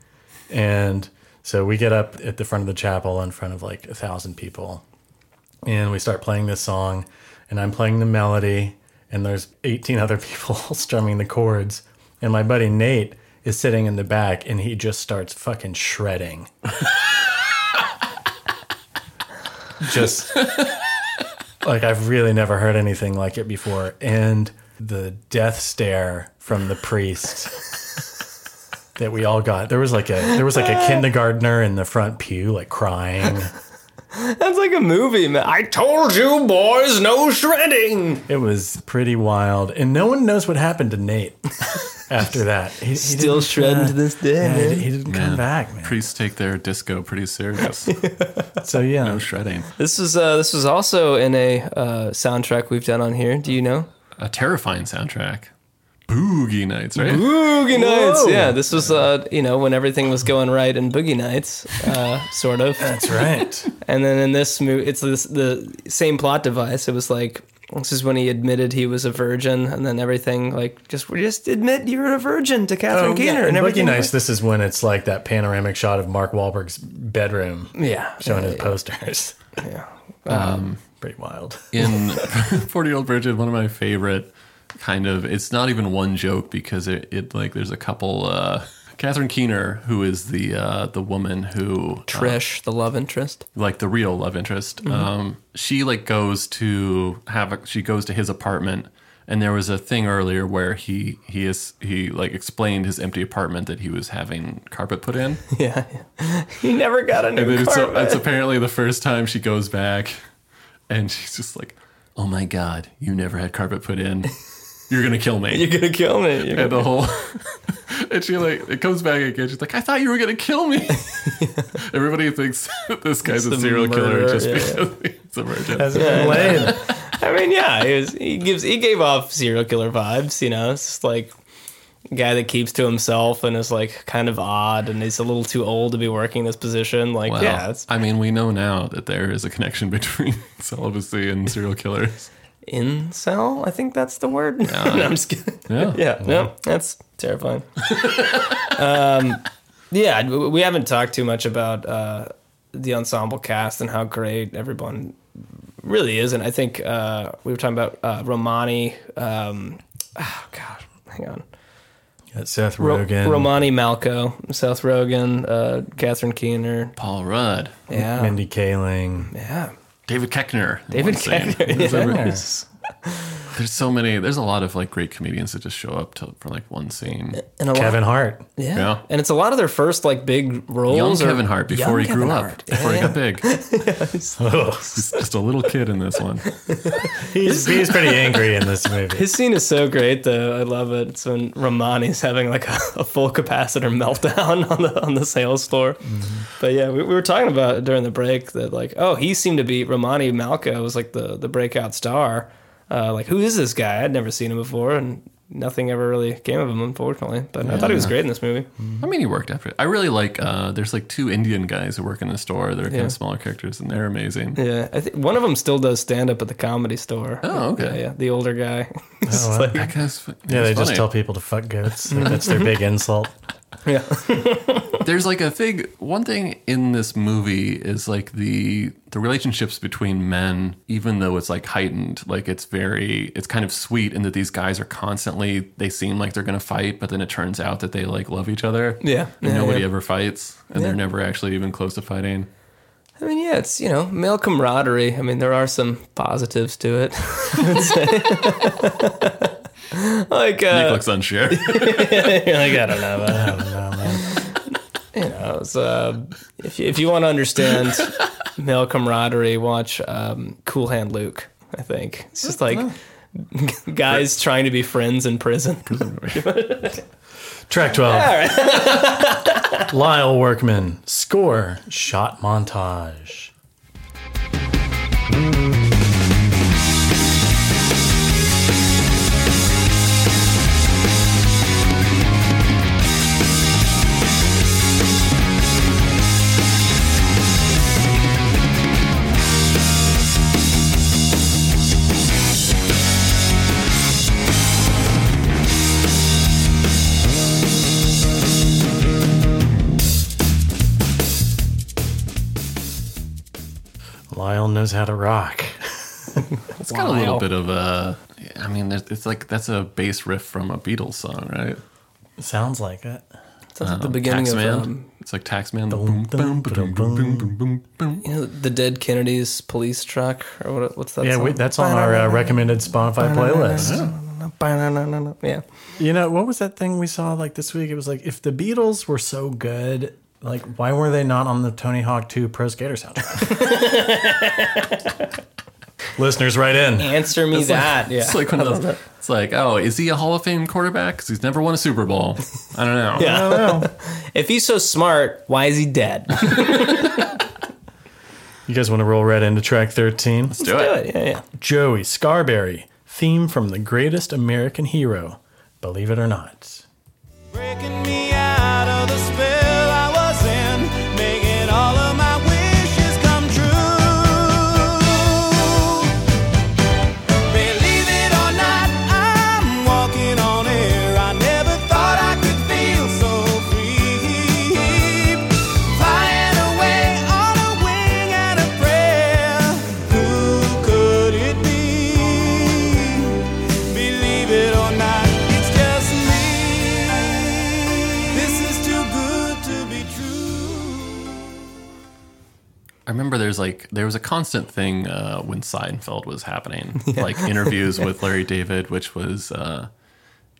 Speaker 1: and so we get up at the front of the chapel in front of like a thousand people. And we start playing this song and i'm playing the melody and there's 18 other people strumming the chords. And my buddy nate is sitting in the back and he just starts fucking shredding. Just like i've really never heard anything like it before. And the death stare from the priest that we all got there was like a there was like a kindergartner in the front pew like crying
Speaker 2: That's like a movie, man. I told you, boys, no shredding.
Speaker 1: It was pretty wild, and no one knows what happened to Nate after that. He, he
Speaker 2: Still
Speaker 1: didn't,
Speaker 2: shredding to this day,
Speaker 1: yeah,
Speaker 2: man.
Speaker 1: he, he didn't come back, man.
Speaker 3: Priests take their disco pretty serious.
Speaker 1: So yeah,
Speaker 3: no shredding.
Speaker 2: This was uh, this was also in a uh, soundtrack we've done on here. Do you know?
Speaker 3: A terrifying soundtrack. Boogie Nights, right?
Speaker 2: Boogie Nights. Yeah, this was uh, you know when everything was going right in Boogie Nights, uh, sort of.
Speaker 1: That's right.
Speaker 2: and then in this movie, it's this, the same plot device. It was like this is when he admitted he was a virgin, and then everything like just just admit you're a virgin to Catherine
Speaker 1: Oh,
Speaker 2: Keener,
Speaker 1: yeah.
Speaker 2: and
Speaker 1: In Boogie
Speaker 2: everything.
Speaker 1: Nights, this is when it's like that panoramic shot of Mark Wahlberg's bedroom.
Speaker 2: Yeah.
Speaker 1: showing
Speaker 2: Yeah,
Speaker 1: his
Speaker 2: yeah.
Speaker 1: posters.
Speaker 2: Yeah,
Speaker 3: Um,
Speaker 1: pretty wild.
Speaker 3: in 40 Year Old Virgin, one of my favorite kind of, it's not even one joke because it, it like, there's a couple, uh, Catherine Keener, who is the, uh, the woman who, uh,
Speaker 2: Trish, the love interest.
Speaker 3: like the real love interest,
Speaker 2: Mhm.
Speaker 3: um, she like goes to have, a, she goes to his apartment. And there was a thing earlier where he he is he like explained his empty apartment that he was having carpet put in.
Speaker 2: Yeah, he never got a new
Speaker 3: And then it's,
Speaker 2: carpet.
Speaker 3: it's apparently the first time she goes back, and she's just like, "Oh my god, you never had carpet put in. You're gonna kill me.
Speaker 2: You're gonna kill me. You're
Speaker 3: and
Speaker 2: gonna-
Speaker 3: the whole, and she like it comes back again. She's like, "I thought you were gonna kill me." Everybody thinks this guy's
Speaker 2: He's
Speaker 3: a
Speaker 2: the
Speaker 3: serial killer just
Speaker 2: yeah,
Speaker 3: because he's a virgin.
Speaker 1: Hasn't.
Speaker 2: I mean, yeah, he, was, he gives he gave off serial killer vibes. You know, it's just like a guy that keeps to himself and is like kind of odd, and he's a little too old to be working this position. Like,
Speaker 3: Well,
Speaker 2: yeah, it's
Speaker 3: I mean, we know now that there is a connection between celibacy and serial killers.
Speaker 2: Incel. I think that's the word.
Speaker 3: Yeah.
Speaker 2: no, I'm just kidding.
Speaker 3: Yeah.
Speaker 2: yeah, no, that's terrifying. um, yeah, we haven't talked too much about uh, the ensemble cast and how great everyone really is, and I think uh, we were talking about uh, Romany. Um, oh God, hang on.
Speaker 1: Got Seth
Speaker 2: Ro-
Speaker 1: Rogen,
Speaker 2: Romany Malco, Seth Rogen, uh, Catherine Keener,
Speaker 3: Paul Rudd,
Speaker 2: yeah,
Speaker 1: Mindy Kaling.
Speaker 2: yeah,
Speaker 3: David Koechner.
Speaker 2: David
Speaker 3: one scene.
Speaker 2: Koechner, yeah.
Speaker 3: Every- There's so many. There's a lot of like great comedians that just show up to, for like one scene.
Speaker 2: and a lot-
Speaker 1: Kevin Hart.
Speaker 2: Yeah.
Speaker 3: Yeah.
Speaker 2: and it's a lot of their first like big roles.
Speaker 3: Young Kevin Hart before
Speaker 2: Young
Speaker 3: he grew
Speaker 2: Kevin
Speaker 3: up,
Speaker 2: Hart.
Speaker 3: before he got big. He's just a little kid in this one.
Speaker 1: He's, he's pretty angry in this movie.
Speaker 2: His scene is so great, though. I love it. It's when Romany's having like a, a full capacitor meltdown on the on the sales floor. Mm-hmm. But yeah, we, we were talking about during the break that like, oh, he seemed to be Romany Malco was like the the breakout star. Uh, like, who is this guy? I'd never seen him before, and nothing ever really came of him, unfortunately. But I thought he was great in this movie.
Speaker 3: I mean, he worked after it. I really like. Uh, there's like two Indian guys who work in the store. They're kind of smaller characters, and they're amazing.
Speaker 2: Yeah, I think one of them still does stand up at the comedy store.
Speaker 3: Oh, okay.
Speaker 2: Yeah, yeah, the older guy.
Speaker 1: Oh, wow.
Speaker 2: like-
Speaker 3: That guy's.
Speaker 1: Yeah, they
Speaker 3: he's
Speaker 1: just tell people to fuck goats. That's their big insult.
Speaker 2: yeah.
Speaker 3: There's like a thing. One thing in this movie is like the the relationships between men, even though it's like heightened, like it's very, it's kind of sweet in that these guys are constantly. They seem like they're gonna fight, but then it turns out that they like love each other.
Speaker 2: Yeah.
Speaker 3: and
Speaker 2: Yeah,
Speaker 3: nobody
Speaker 2: yeah.
Speaker 3: ever fights, and
Speaker 2: Yeah.
Speaker 3: they're never actually even close to fighting.
Speaker 2: I mean, yeah, it's you know male camaraderie. I mean, there are some positives to it. I would say. like
Speaker 3: Nick
Speaker 2: uh,
Speaker 3: looks unsure.
Speaker 2: you're like I don't know.
Speaker 1: I don't know, man.
Speaker 2: you know, it's, uh, if you, if you want to understand male camaraderie, watch um, Cool Hand Luke. I think it's just like guys trying to be friends in prison.
Speaker 1: Track 12. Lyle Workman. Score. Shot montage. Lyle knows how to rock.
Speaker 3: It's got a little bit of a. I mean, it's like that's a bass riff from a Beatles song, right?
Speaker 1: Sounds like it.
Speaker 2: Sounds like the beginning of
Speaker 3: Taxman.
Speaker 2: um,
Speaker 3: it's like Taxman. the boom, boom, boom, boom, boom, boom, boom, boom.
Speaker 2: you know, the Dead Kennedys police truck or what, what's that?
Speaker 1: yeah,
Speaker 2: song?
Speaker 1: we, that's on our uh, recommended Spotify playlist.
Speaker 2: Yeah.
Speaker 1: You know, what was that thing we saw like this week? It was like if the Beatles were so good, like why were they not on the Tony Hawk 2 Pro Skater soundtrack? Listeners, right in.
Speaker 2: Answer me
Speaker 3: It's like-
Speaker 2: that. yeah.
Speaker 3: It's like one of those. It's like, oh, is he a Hall of Fame quarterback? Because he's never won a Super Bowl. I don't know.
Speaker 2: Yeah. if he's so smart, why is he dead?
Speaker 1: You guys want to roll right into track 13? Let's
Speaker 3: do it.
Speaker 2: Yeah, yeah.
Speaker 1: Joey Scarbury, theme from The Greatest American Hero. Believe it or not.
Speaker 3: Remember there's like there was a constant thing uh, when Seinfeld was happening, like interviews with Larry David, which was uh,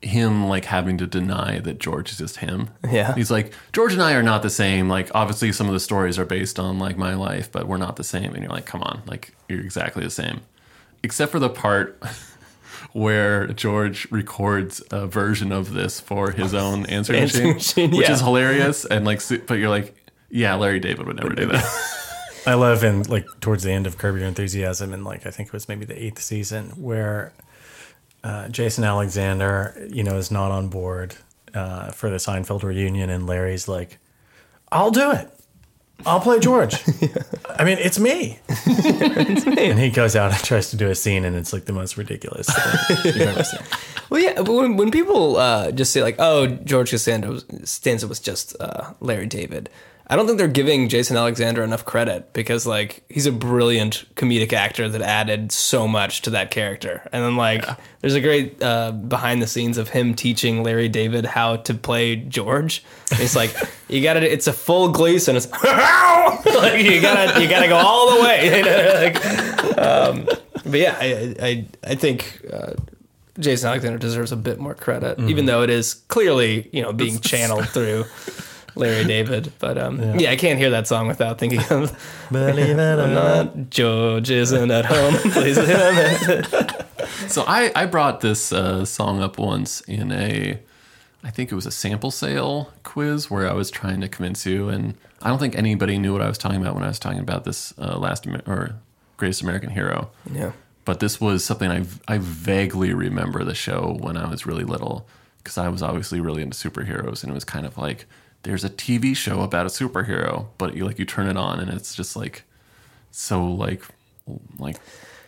Speaker 3: him like having to deny that George is just him.
Speaker 2: Yeah.
Speaker 3: he's like George and I are not the same. Like obviously some of the stories are based on like my life, but we're not the same. And you're like, come on, like you're exactly the same, except for the part. Where George records a version of this for his own answering machine,
Speaker 2: machine,
Speaker 3: which is hilarious, and like, but you're like, yeah, Larry David would never do that.
Speaker 1: I love in like towards the end of Curb Your Enthusiasm, and like I think it was maybe the eighth season, where uh, Jason Alexander, you know, is not on board uh, for the Seinfeld reunion, and Larry's like, "I'll do it. I'll play George. I mean, it's me." And he goes out and tries to do a scene, and it's like the most ridiculous thing you've ever seen.
Speaker 2: Well, yeah, but when, when people uh, just say like, "Oh, George Costanza, Stanza was just uh, Larry David," I don't think they're giving Jason Alexander enough credit because like he's a brilliant comedic actor that added so much to that character. And then like, there's a great uh, behind the scenes of him teaching Larry David how to play George. And it's like you got to, it's a full Gleason. It's like you gotta, you gotta go all the way. you know, like, um, but yeah, I, I, I think. Uh, Jason Alexander deserves a bit more credit,
Speaker 1: Mm-hmm.
Speaker 2: even though it is clearly, you know, being channeled through Larry David. But um, yeah. I can't hear that song without thinking of
Speaker 1: Believe it or
Speaker 2: I'm
Speaker 1: not.
Speaker 2: not George isn't at home. Please leave him.
Speaker 3: So I, I brought this uh, song up once in a, I think it was a sample sale quiz where I was trying to convince you, and I don't think anybody knew what I was talking about when I was talking about this uh, last Amer- or Greatest American Hero.
Speaker 2: Yeah.
Speaker 3: But this was something I I vaguely remember the show when I was really little because I was obviously really into superheroes, and it was kind of like there's a TV show about a superhero, but you like you turn it on and it's just like so like like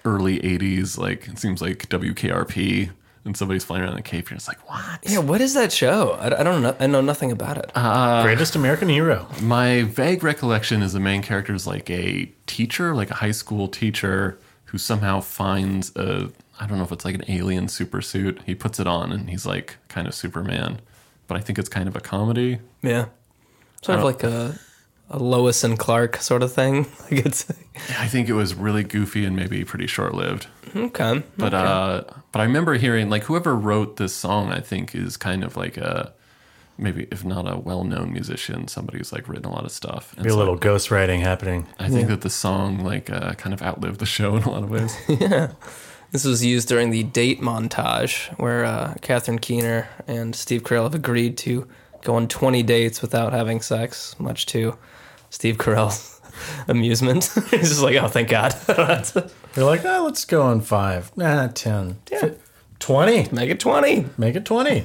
Speaker 3: early 80s like it seems like WKRP and somebody's flying around in a cave and it's like what
Speaker 2: Yeah, what is that show? I, I don't know. I know nothing about it.
Speaker 3: Uh,
Speaker 1: Greatest American Hero.
Speaker 3: my vague recollection is the main character is like a teacher like a high school teacher who somehow finds a I don't know if it's like an alien super suit he puts it on and he's like kind of Superman but I think it's kind of a comedy
Speaker 2: yeah. Sort of like a a Lois and Clark sort of thing. I could say.
Speaker 3: I think it was really goofy and maybe pretty short lived.
Speaker 2: Okay,
Speaker 3: But
Speaker 2: okay.
Speaker 3: uh, but I remember hearing like whoever wrote this song, I think is kind of like a maybe if not a well known musician, somebody who's like written a lot of stuff. And
Speaker 1: Be a
Speaker 3: so
Speaker 1: little ghostwriting happening.
Speaker 3: I think that the song like uh, kind of outlived the show in a lot of ways.
Speaker 2: yeah. This was used during the date montage where uh, Catherine Keener and Steve Carell have agreed to go on 20 dates without having sex, much to Steve Carell's amusement. He's just like, oh, thank God.
Speaker 1: You're like, oh, let's go on five. Nah, 10. yeah, 20.
Speaker 2: Make it 20.
Speaker 1: Make it 20.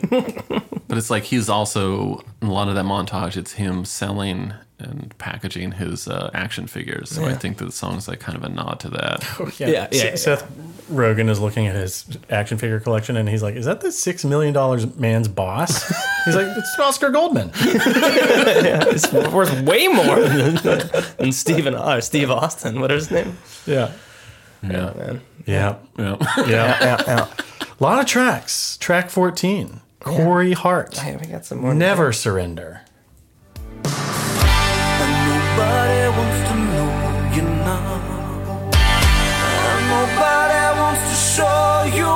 Speaker 3: But it's like he's also in a lot of that montage. It's him selling and packaging his uh, action figures. So I think that the song's like kind of a nod to that.
Speaker 1: Oh, yeah, S- Seth Rogen is looking at his action figure collection and he's like, is that the $6 million man's boss? he's like, it's Oscar Goldman.
Speaker 2: yeah, it's worth way more than, than Steven, uh, Steve Austin. What is his name?
Speaker 1: Yeah.
Speaker 2: Yeah, man.
Speaker 1: Yeah.
Speaker 3: Yeah.
Speaker 1: Yeah.
Speaker 2: yeah, yeah.
Speaker 1: A lot of tracks. Track 14. Corey Hart.
Speaker 2: Hey, we got some more.
Speaker 1: Never surrender.
Speaker 14: Nobody wants to know you now. And nobody wants to show you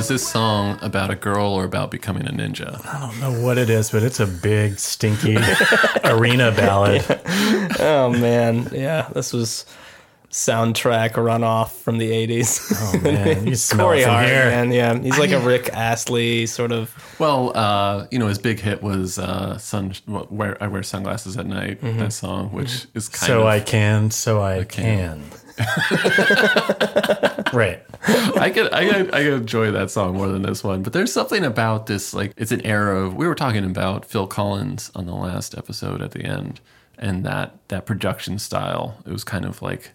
Speaker 3: is this song about a girl or about becoming a ninja?
Speaker 1: I don't know what it is, but it's a big, stinky arena ballad.
Speaker 2: Oh, man. Yeah, this was soundtrack runoff from the 80s.
Speaker 1: Oh, man. You smell
Speaker 2: Corey
Speaker 1: from
Speaker 2: Hart,
Speaker 1: here.
Speaker 2: man. Yeah, he's like a Rick Astley sort of.
Speaker 3: Well, uh, you know, his big hit was uh, "Sun." What, where I wear sunglasses at night.
Speaker 2: Mhm.
Speaker 3: That song, which is kind
Speaker 1: so
Speaker 3: of
Speaker 1: I can, so I, can. Right.
Speaker 3: I could, I could, I could enjoy that song more than this one. But there's something about this, like it's an era of. We were talking about Phil Collins on the last episode at the end, and that that production style. It was kind of like,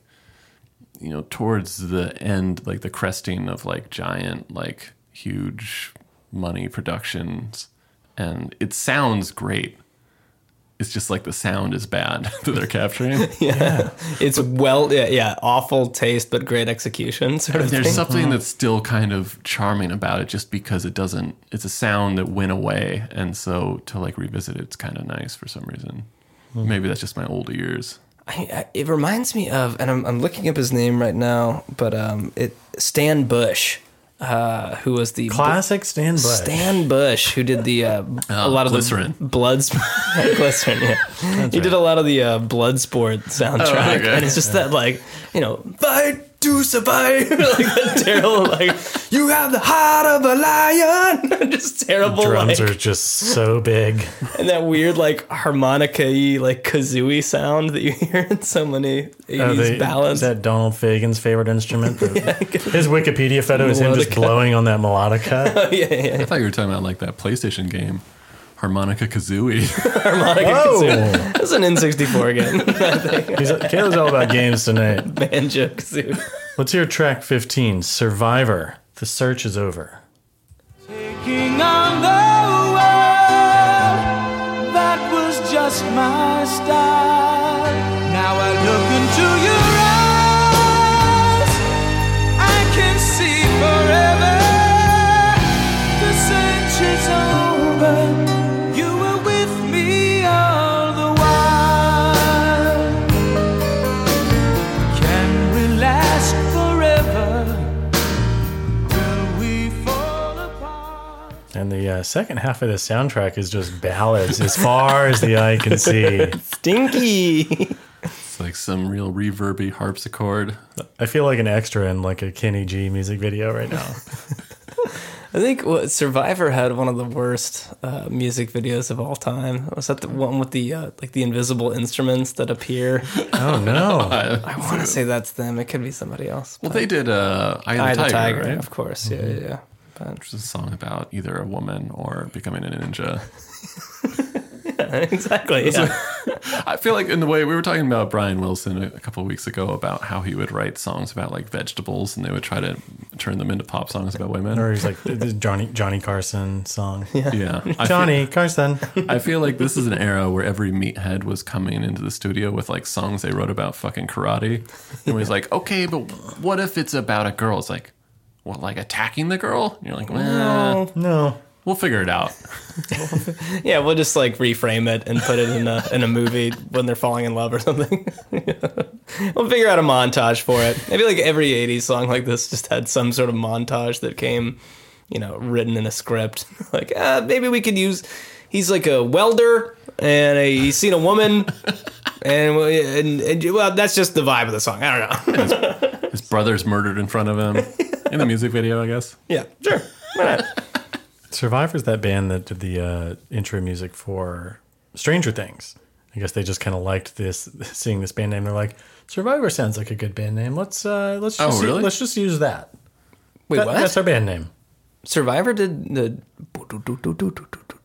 Speaker 3: you know, towards the end, like the cresting of like giant, like huge money productions, and it sounds great. It's just like the sound is bad that they're capturing.
Speaker 2: Yeah. It's well, yeah, yeah, awful taste, but great execution sort of
Speaker 3: There's
Speaker 2: thing.
Speaker 3: something that's still kind of charming about it just because it doesn't it's a sound that went away and so to like revisit it, it's kind of nice for some reason.
Speaker 2: Hmm.
Speaker 3: Maybe that's just my old ears.
Speaker 2: I, I, it reminds me of, and I'm, I'm looking up his name right now, but um, it Stan Bush, uh, who was the
Speaker 1: Classic Stan Bush.
Speaker 2: Stan Bush, who did the uh, a
Speaker 3: Oh,
Speaker 2: lot of
Speaker 3: Glycerin.
Speaker 2: the Bloods, glycerin. Yeah, he did a lot of the uh, Bloodsport soundtrack,
Speaker 3: Oh, okay.
Speaker 2: and it's just that like you know fight to survive, like that terrible like you have the heart of a lion, just terrible
Speaker 1: Drums
Speaker 2: like
Speaker 1: are just so big.
Speaker 2: and that weird like harmonica-y like kazooie sound that you hear in so many 80s
Speaker 1: Oh, they-
Speaker 2: ballads.
Speaker 1: Is that Donald Fagen's favorite instrument? His Wikipedia photo is him just blowing on that melodica.
Speaker 2: Oh, yeah, yeah,
Speaker 3: I thought you were talking about like that PlayStation game, Harmonica Kazooie.
Speaker 2: harmonica
Speaker 1: Oh.
Speaker 2: kazooie. That's an N64 game.
Speaker 1: He's, Kayla's all about games tonight.
Speaker 2: Banjo kazooie.
Speaker 1: Let's hear track 15 Survivor. The search is over.
Speaker 14: Taking on the world, that was just my style. The
Speaker 1: uh, second half of the soundtrack is just ballads as far as the eye can see.
Speaker 2: Stinky.
Speaker 3: it's like some real reverby harpsichord.
Speaker 1: I feel like an extra in like a Kenny G music video right now.
Speaker 2: I think what Survivor had one of the worst uh, music videos of all time. Was that the one with the uh, like the invisible instruments that appear?
Speaker 1: Oh no!
Speaker 2: I want to say that's them. It could be somebody else.
Speaker 3: Well, they did uh, Eye of the
Speaker 2: Eye of the
Speaker 3: Tiger,
Speaker 2: Tiger,
Speaker 3: right?
Speaker 2: of course. Yeah, yeah, yeah. But
Speaker 3: Which is a song about either a woman or becoming a ninja.
Speaker 2: exactly. Yeah.
Speaker 3: I feel like in the way we were talking about Brian Wilson a, a couple of weeks ago about how he would write songs about like vegetables and they would try to turn them into pop songs about women.
Speaker 1: Or he's like the Johnny Johnny Carson song.
Speaker 3: Yeah. I
Speaker 1: Johnny
Speaker 3: feel-
Speaker 1: Carson.
Speaker 3: I feel like this is an era where every meathead was coming into the studio with like songs they wrote about fucking karate. And he's like, okay, but what if it's about a girl? It's like, what, like attacking the girl? And you're like, well,
Speaker 1: no.
Speaker 3: We'll figure it out.
Speaker 2: Yeah, we'll just like reframe it and put it in a in a movie when they're falling in love or something. we'll figure out a montage for it. Maybe like every '80s song like this just had some sort of montage that came, you know, written in a script. like, uh, maybe we could use. He's like a welder, and a, he's seen a woman, and, and, and well, that's just the vibe of the song. I don't know.
Speaker 3: His brother's murdered in front of him in the music video, I guess.
Speaker 2: yeah, sure. Why not?
Speaker 1: Survivor's that band that did the uh, intro music for Stranger Things. I guess they just kind of liked this, seeing this band name. They're like, Survivor sounds like a good band name. Let's uh, let's
Speaker 3: Oh,
Speaker 1: just
Speaker 3: really?
Speaker 1: let's just use that.
Speaker 2: Wait,
Speaker 1: That-
Speaker 2: what?
Speaker 1: That's our band name.
Speaker 2: Survivor did the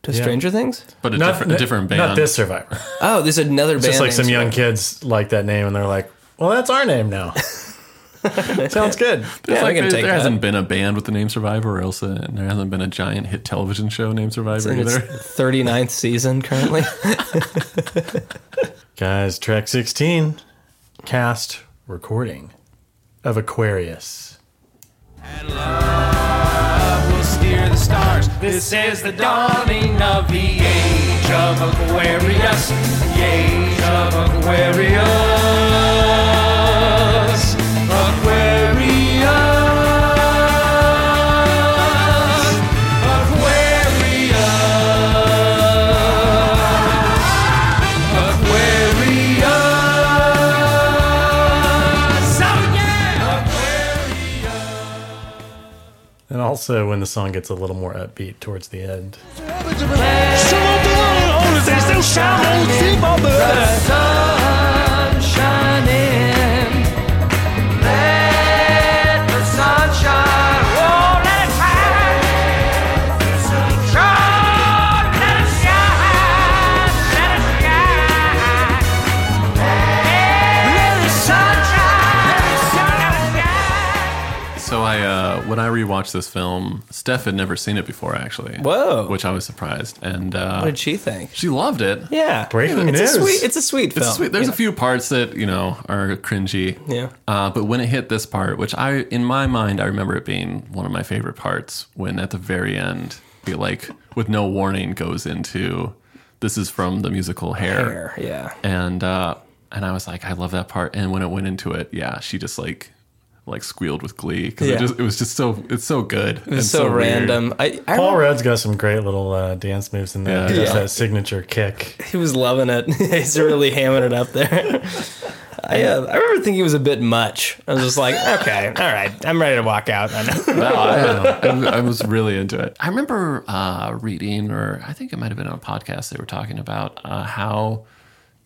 Speaker 2: to
Speaker 1: Yeah.
Speaker 2: Stranger Things,
Speaker 3: But a
Speaker 1: Not-
Speaker 3: different, a different band.
Speaker 1: Not this Survivor.
Speaker 2: Oh, there's another
Speaker 1: It's
Speaker 2: band.
Speaker 1: just like
Speaker 2: named
Speaker 1: some young kids like that name, and they're like, "Well, that's our name now." Sounds good.
Speaker 2: Yeah,
Speaker 3: like, there, there hasn't been a band with the name Survivor, or else uh, there hasn't been a giant hit television show named Survivor
Speaker 2: in its
Speaker 3: either.
Speaker 2: 39th season currently.
Speaker 1: Guys, track 16, cast recording of Aquarius.
Speaker 14: And love will steer the stars. This is the dawning of the age of Aquarius. The age of Aquarius. Aquarius.
Speaker 1: Also when the song gets a little more upbeat towards the end.
Speaker 14: The sun shining.
Speaker 3: When I rewatched this film, Steph had never seen it before, actually.
Speaker 2: Whoa.
Speaker 3: Which I was surprised, and uh,
Speaker 2: what did she think?
Speaker 3: she loved it.
Speaker 2: Yeah,
Speaker 1: Breaking
Speaker 2: it's
Speaker 1: news.
Speaker 2: A sweet, it's a sweet film.
Speaker 3: It's sweet. There's
Speaker 2: you
Speaker 3: a few parts that you know are cringy.
Speaker 2: Yeah.
Speaker 3: Uh, but when it hit this part, which I, in my mind, I remember it being one of my favorite parts, when at the very end, he like with no warning goes into, this is from the musical Hair,
Speaker 2: Hair, yeah.
Speaker 3: and uh, and I was like, I love that part. And when it went into it, yeah, she just like like squealed with glee because
Speaker 2: Yeah.
Speaker 3: it it was just so it's so good.
Speaker 2: It's was so, random. I, I
Speaker 1: Paul
Speaker 2: remember-
Speaker 1: Rudd's got some great little uh, dance moves in there.
Speaker 3: Yeah.
Speaker 1: He does
Speaker 2: Yeah.
Speaker 1: that signature kick.
Speaker 2: he was loving it. He's really hamming it up there. I, uh, I remember thinking it was a bit much. I was just like, okay, all right, I'm ready to walk out. I know.
Speaker 3: No, I, I, I was really into it. I remember uh, reading, or I think it might have been on a podcast, they were talking about uh, how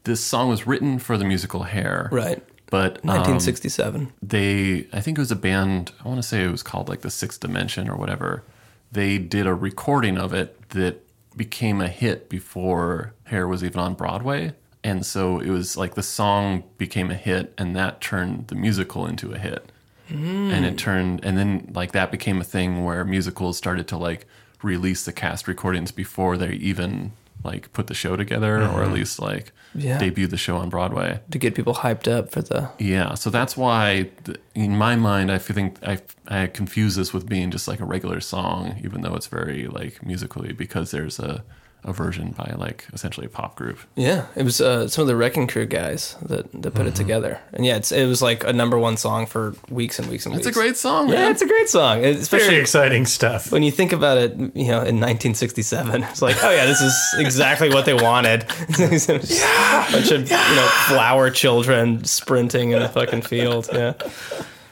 Speaker 3: this song was written for the musical Hair.
Speaker 2: Right.
Speaker 3: But um,
Speaker 2: 1967.
Speaker 3: they, I think it was a band, I want to say it was called like the Sixth Dimension or whatever. They did a recording of it that became a hit before Hair was even on Broadway. And so it was like the song became a hit, and that turned the musical into a hit and it turned and then like that became a thing where musicals started to like release the cast recordings before they even like put the show together or at mm-hmm. least like
Speaker 2: Yeah.
Speaker 3: debut the show on broadway
Speaker 2: to get people hyped up for the.
Speaker 3: yeah so that's why in my mind i think i i confuse this with being just like a regular song even though it's very like musically because there's a a version by like essentially a pop group
Speaker 2: Yeah, it was uh, some of the Wrecking Crew guys that, that put it together, and yeah, it's, it was like a number one song for weeks and weeks and weeks.
Speaker 3: it's a great song
Speaker 2: Yeah,
Speaker 3: man.
Speaker 2: it's a great song,
Speaker 1: Very
Speaker 2: especially
Speaker 1: exciting stuff.
Speaker 2: when you think about it. You know, in 1967, it's like, oh yeah, this is exactly what they wanted. yeah, bunch of you know flower children sprinting in a fucking field. Yeah,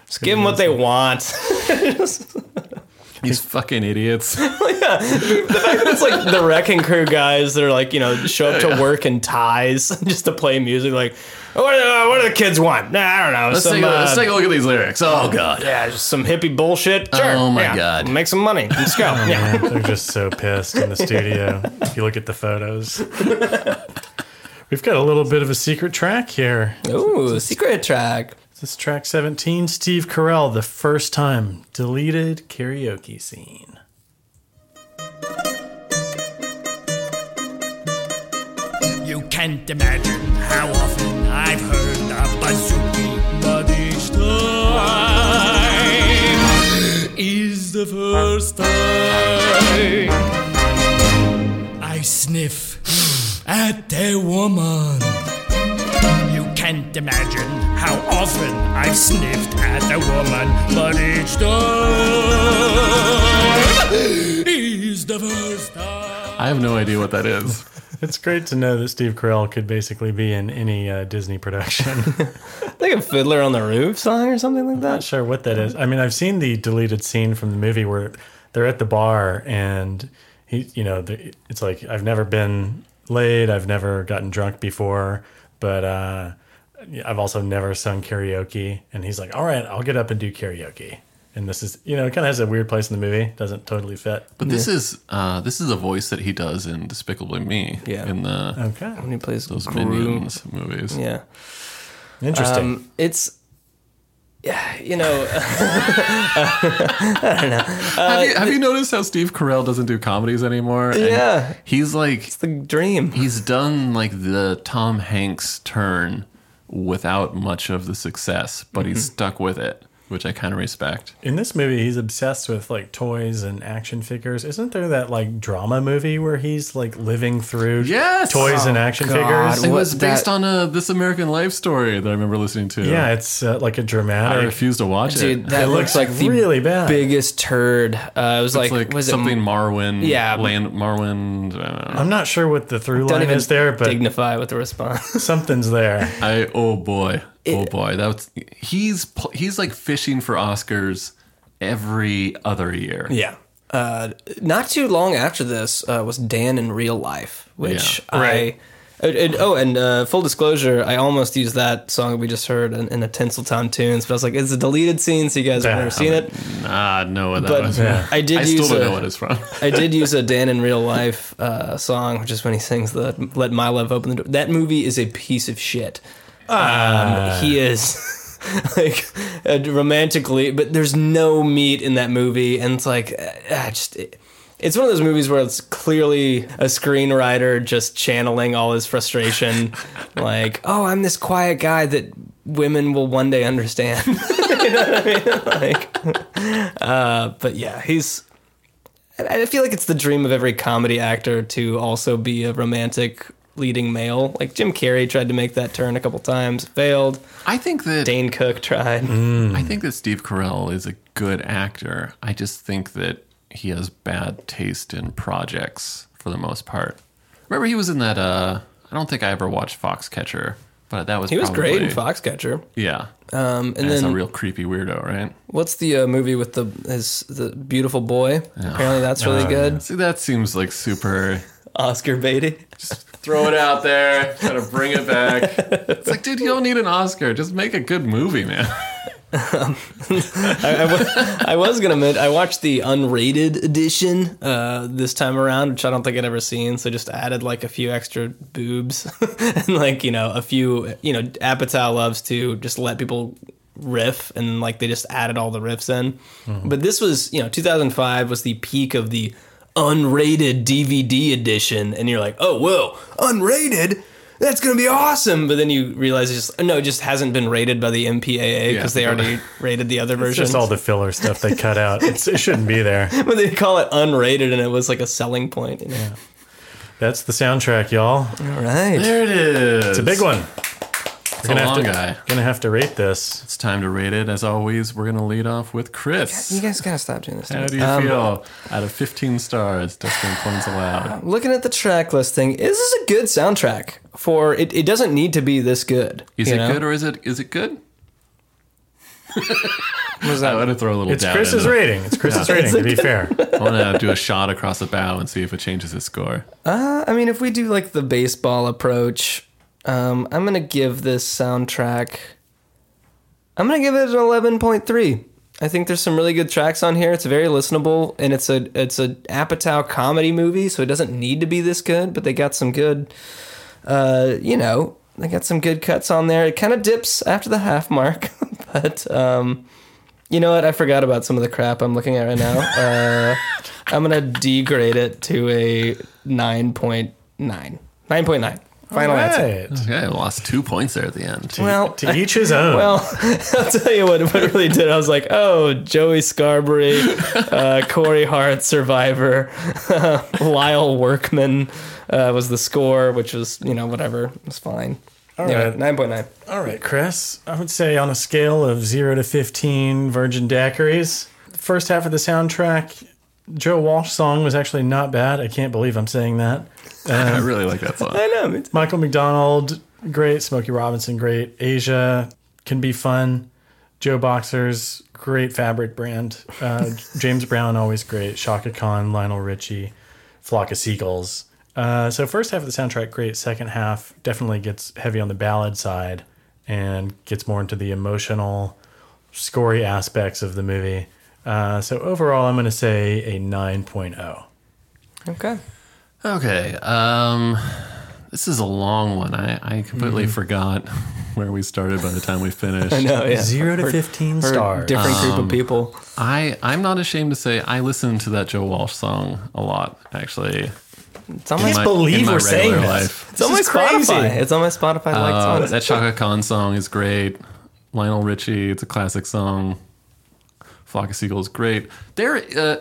Speaker 2: just give them what they want.
Speaker 3: these fucking idiots Yeah.
Speaker 2: it's like the Wrecking Crew guys that are like, you know, show up to work in ties just to play music. Like, oh, what, do- what do the kids want? Nah, I don't know.
Speaker 3: let's,
Speaker 2: some,
Speaker 3: take a, let's
Speaker 2: uh,
Speaker 3: take a look at these lyrics oh god
Speaker 2: yeah, just some hippie bullshit. Sure.
Speaker 3: Oh my
Speaker 2: yeah.
Speaker 3: God.
Speaker 2: Make some money. Let's go.
Speaker 1: Oh,
Speaker 2: yeah.
Speaker 1: man, they're just so pissed in the studio. If you look at the photos. We've got a little bit of a secret track here.
Speaker 2: Ooh, secret track.
Speaker 1: This is track 17, Steve Carell, the first time deleted karaoke scene.
Speaker 15: You can't imagine how often I've heard the bazooki, but each time is the first time I sniff at a woman. You can't imagine how often I've sniffed at a woman, but each time is the first time.
Speaker 3: I have no idea what that is.
Speaker 1: It's great to know that Steve Carell could basically be in any uh, Disney production.
Speaker 2: Like a Fiddler on the Roof song or something like that.
Speaker 1: I'm not
Speaker 2: that.
Speaker 1: sure what that is. I mean, I've seen the deleted scene from the movie where they're at the bar and he, you know, it's like I've never been laid, I've never gotten drunk before, but uh, I've also never sung karaoke. And he's like, "All right, I'll get up and do karaoke." And this is, you know, it kind of has a weird place in the movie. Doesn't totally fit.
Speaker 3: But this is uh, this is a voice that he does in Despicable Me.
Speaker 2: Yeah.
Speaker 3: In the
Speaker 1: Okay.
Speaker 2: When he plays
Speaker 3: those
Speaker 2: Gru.
Speaker 3: Minions movies.
Speaker 2: Yeah.
Speaker 1: Interesting.
Speaker 2: Um, it's, yeah, you know, I don't know.
Speaker 3: have, you, have you noticed how Steve Carell doesn't do comedies anymore? And
Speaker 2: Yeah.
Speaker 3: he's like
Speaker 2: It's the dream.
Speaker 3: he's done like the Tom Hanks turn without much of the success, but he's
Speaker 2: Mm-hmm.
Speaker 3: stuck with it, which I kind of respect.
Speaker 1: In this movie, he's obsessed with like toys and action figures. Isn't there that like drama movie where he's like living through
Speaker 3: Yes!
Speaker 1: toys and action
Speaker 2: God.
Speaker 1: figures?
Speaker 3: It
Speaker 2: What
Speaker 3: was based
Speaker 2: that-
Speaker 3: on a This American Life story that I remember listening to.
Speaker 1: Yeah, it's uh, like a dramatic.
Speaker 3: I refuse to watch
Speaker 2: Dude,
Speaker 3: it.
Speaker 2: that
Speaker 1: It
Speaker 2: looks
Speaker 1: looks
Speaker 2: like the
Speaker 1: really bad.
Speaker 2: biggest turd. Uh, it was
Speaker 3: It's
Speaker 2: like,
Speaker 3: like,
Speaker 2: was
Speaker 3: something
Speaker 2: it
Speaker 3: Marwen.
Speaker 2: Yeah.
Speaker 3: Land Marwen. I don't know.
Speaker 1: I'm not sure what the through line is there, but
Speaker 2: dignify with the response.
Speaker 1: something's there.
Speaker 3: I oh boy, oh boy, that's he's he's like fishing for Oscars every other year.
Speaker 2: yeah. Uh, not too long after this uh, was Dan in Real Life, which
Speaker 3: Yeah.
Speaker 2: I. uh, and- oh, and uh, full disclosure, I almost used that song we just heard in, in a Tinseltown Tunes, but I was like, it's a deleted scene, so you guys have
Speaker 1: Yeah,
Speaker 2: never seen it.
Speaker 3: Nah, no, what that
Speaker 2: But
Speaker 3: was.
Speaker 1: Yeah.
Speaker 2: I did
Speaker 3: I
Speaker 2: use
Speaker 3: still don't
Speaker 2: a-
Speaker 3: know what it's from.
Speaker 2: I did use a Dan in real life uh, song, which is when he sings the "Let My Love Open the Door." That movie is a piece of shit. Um, he is like uh, romantically, but there's no meat in that movie, and it's like uh, just. it's one of those movies where it's clearly a screenwriter just channeling all his frustration, like, "Oh, I'm this quiet guy that women will one day understand." you know what I mean? Like, uh, but yeah, he's I feel like it's the dream of every comedy actor to also be a romantic leading male. Like Jim Carrey tried to make that turn a couple times, failed.
Speaker 3: I think that
Speaker 2: Dane Cook tried.
Speaker 3: I think that Steve Carell is a good actor. I just think that he has bad taste in projects for the most part. Remember, he was in that. uh I don't think I ever watched Foxcatcher, but that was
Speaker 2: He was great in Foxcatcher.
Speaker 3: Yeah,
Speaker 2: Um, and
Speaker 3: and as
Speaker 2: then
Speaker 3: a real creepy weirdo, right?
Speaker 2: what's the uh, movie with the his the beautiful boy? Apparently that's really
Speaker 3: Uh,
Speaker 2: good.
Speaker 3: See, that seems like super.
Speaker 2: Oscar Beatty.
Speaker 3: Just throw it out there, try to bring it back. It's like, dude, you don't need an Oscar. Just make a good movie, man.
Speaker 2: I, I wa- I was gonna admit I watched the unrated edition uh, this time around, which I don't think I'd ever seen. So just added like a few extra boobs and like you know a few you know Apatow loves to just let people riff and like they just added all the riffs in. But this was you know 2005 was the peak of the unrated DVD edition, and you're like, oh whoa, unrated. That's gonna be awesome, but then you realize it's just no, it just hasn't been rated by the MPAA because they already rated the other
Speaker 1: version.
Speaker 2: It's
Speaker 1: just all the filler stuff they cut out. It's, it shouldn't be there.
Speaker 2: but they call it unrated, and it was like a selling point. You know?
Speaker 1: That's the soundtrack, y'all.
Speaker 2: All right,
Speaker 3: There it is.
Speaker 1: It's a big one.
Speaker 3: It's
Speaker 1: We're
Speaker 3: a
Speaker 1: gonna
Speaker 3: long
Speaker 1: have to,
Speaker 3: guy.
Speaker 1: Gonna have to rate this.
Speaker 3: It's time to rate it. As always, we're gonna lead off with Chris.
Speaker 2: you guys gotta stop doing this. to
Speaker 3: How do you
Speaker 2: Um,
Speaker 3: feel? Out of 15 stars, Dustin points allowed.
Speaker 2: Looking at the track listing, this is this a good soundtrack. For it, it doesn't need to be this good.
Speaker 3: Is it
Speaker 2: know?
Speaker 3: good or is it is it good?
Speaker 2: Was
Speaker 3: I
Speaker 2: that-
Speaker 3: want to throw a little.
Speaker 1: It's
Speaker 3: doubt
Speaker 1: Chris's rating. It's Chris's rating, to be fair.
Speaker 3: I want to do a shot across the bow and see if it changes his score.
Speaker 2: Uh, I mean, if we do like the baseball approach, um, I'm gonna give this soundtrack. I'm gonna give it an 11.3. I think there's some really good tracks on here. It's very listenable, and it's a it's a Apatow comedy movie, so it doesn't need to be this good. But they got some good Uh, you know, they got some good cuts on there. It kind of dips after the half mark, but um, you know what? I forgot about some of the crap I'm looking at right now. Uh, I'm gonna degrade it to a nine point nine. Nine point nine. Final answer.
Speaker 3: Okay, I lost two points there at the end.
Speaker 2: Well,
Speaker 1: to each his own.
Speaker 2: Well, I'll tell you what, what really did. I was like, oh, Joey Scarbury, uh, Corey Hart, Survivor, Lyle Workman uh, was the score, which was, you know, whatever. It was fine.
Speaker 1: All
Speaker 2: Anyway,
Speaker 1: right.
Speaker 2: 9.9.
Speaker 1: All right, Chris. I would say on a scale of zero to 15 Virgin Daiquiris, the first half of the soundtrack, Joe Walsh song was actually not bad. I can't believe I'm saying that.
Speaker 3: I really like that song.
Speaker 2: I know.
Speaker 1: Michael McDonald, great. Smokey Robinson, great. Asia can be fun. Joe Boxers, great fabric brand. Uh, James Brown, always great. Chaka Khan, Lionel Richie, Flock of Seagulls. Uh, so first half of the soundtrack, great. Second half definitely gets heavy on the ballad side and gets more into the emotional, scory aspects of the movie. Uh, so overall, I'm going to say a oh. 9.0.
Speaker 2: Okay.
Speaker 3: Okay. Um, this is a long one. I, I completely
Speaker 2: Mhm.
Speaker 3: forgot where we started by the time we finished.
Speaker 2: I know, yeah.
Speaker 1: Zero to
Speaker 2: For-
Speaker 1: 15
Speaker 2: for a
Speaker 1: stars.
Speaker 2: different group of
Speaker 3: Um,
Speaker 2: people.
Speaker 3: I I'm not ashamed to say I listened to that Joe Walsh song a lot. Actually,
Speaker 2: It's on my,
Speaker 3: In my- in my regular life.
Speaker 2: It's on my Spotify. It's on my Spotify
Speaker 3: Uh,
Speaker 2: songs.
Speaker 3: that Chaka Khan song is great. Lionel Richie, it's a classic song. Flock of Seagulls, great. There, uh,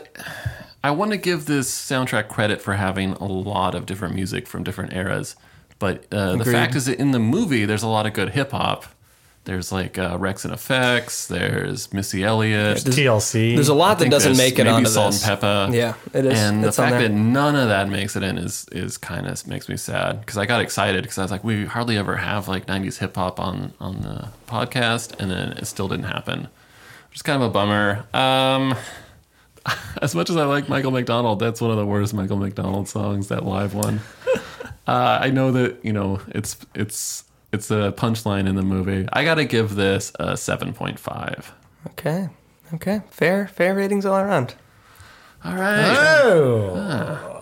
Speaker 3: I want to give this soundtrack credit for having a lot of different music from different eras. But uh, the fact is that in the movie, there's a lot of good hip hop. There's like uh, Rex and Effects. There's Missy Elliott.
Speaker 1: There's TLC.
Speaker 2: There's a lot that doesn't make it
Speaker 3: maybe
Speaker 2: onto
Speaker 3: Salt
Speaker 2: this.
Speaker 3: and Pepper.
Speaker 2: Yeah, it is.
Speaker 3: And
Speaker 2: It's
Speaker 3: the fact that none of that makes it in is is kind of makes me sad because I got excited because I was like, we hardly ever have like '90s hip hop on on the podcast, and then it still didn't happen. Is kind of a bummer. Um, as much as I like Michael McDonald, that's one of the worst Michael McDonald songs. That live one. Uh, I know that you know it's it's it's a punchline in the movie. I got to give this a seven point five.
Speaker 2: Okay. Okay. Fair. Fair ratings all around.
Speaker 3: All right.
Speaker 1: Oh.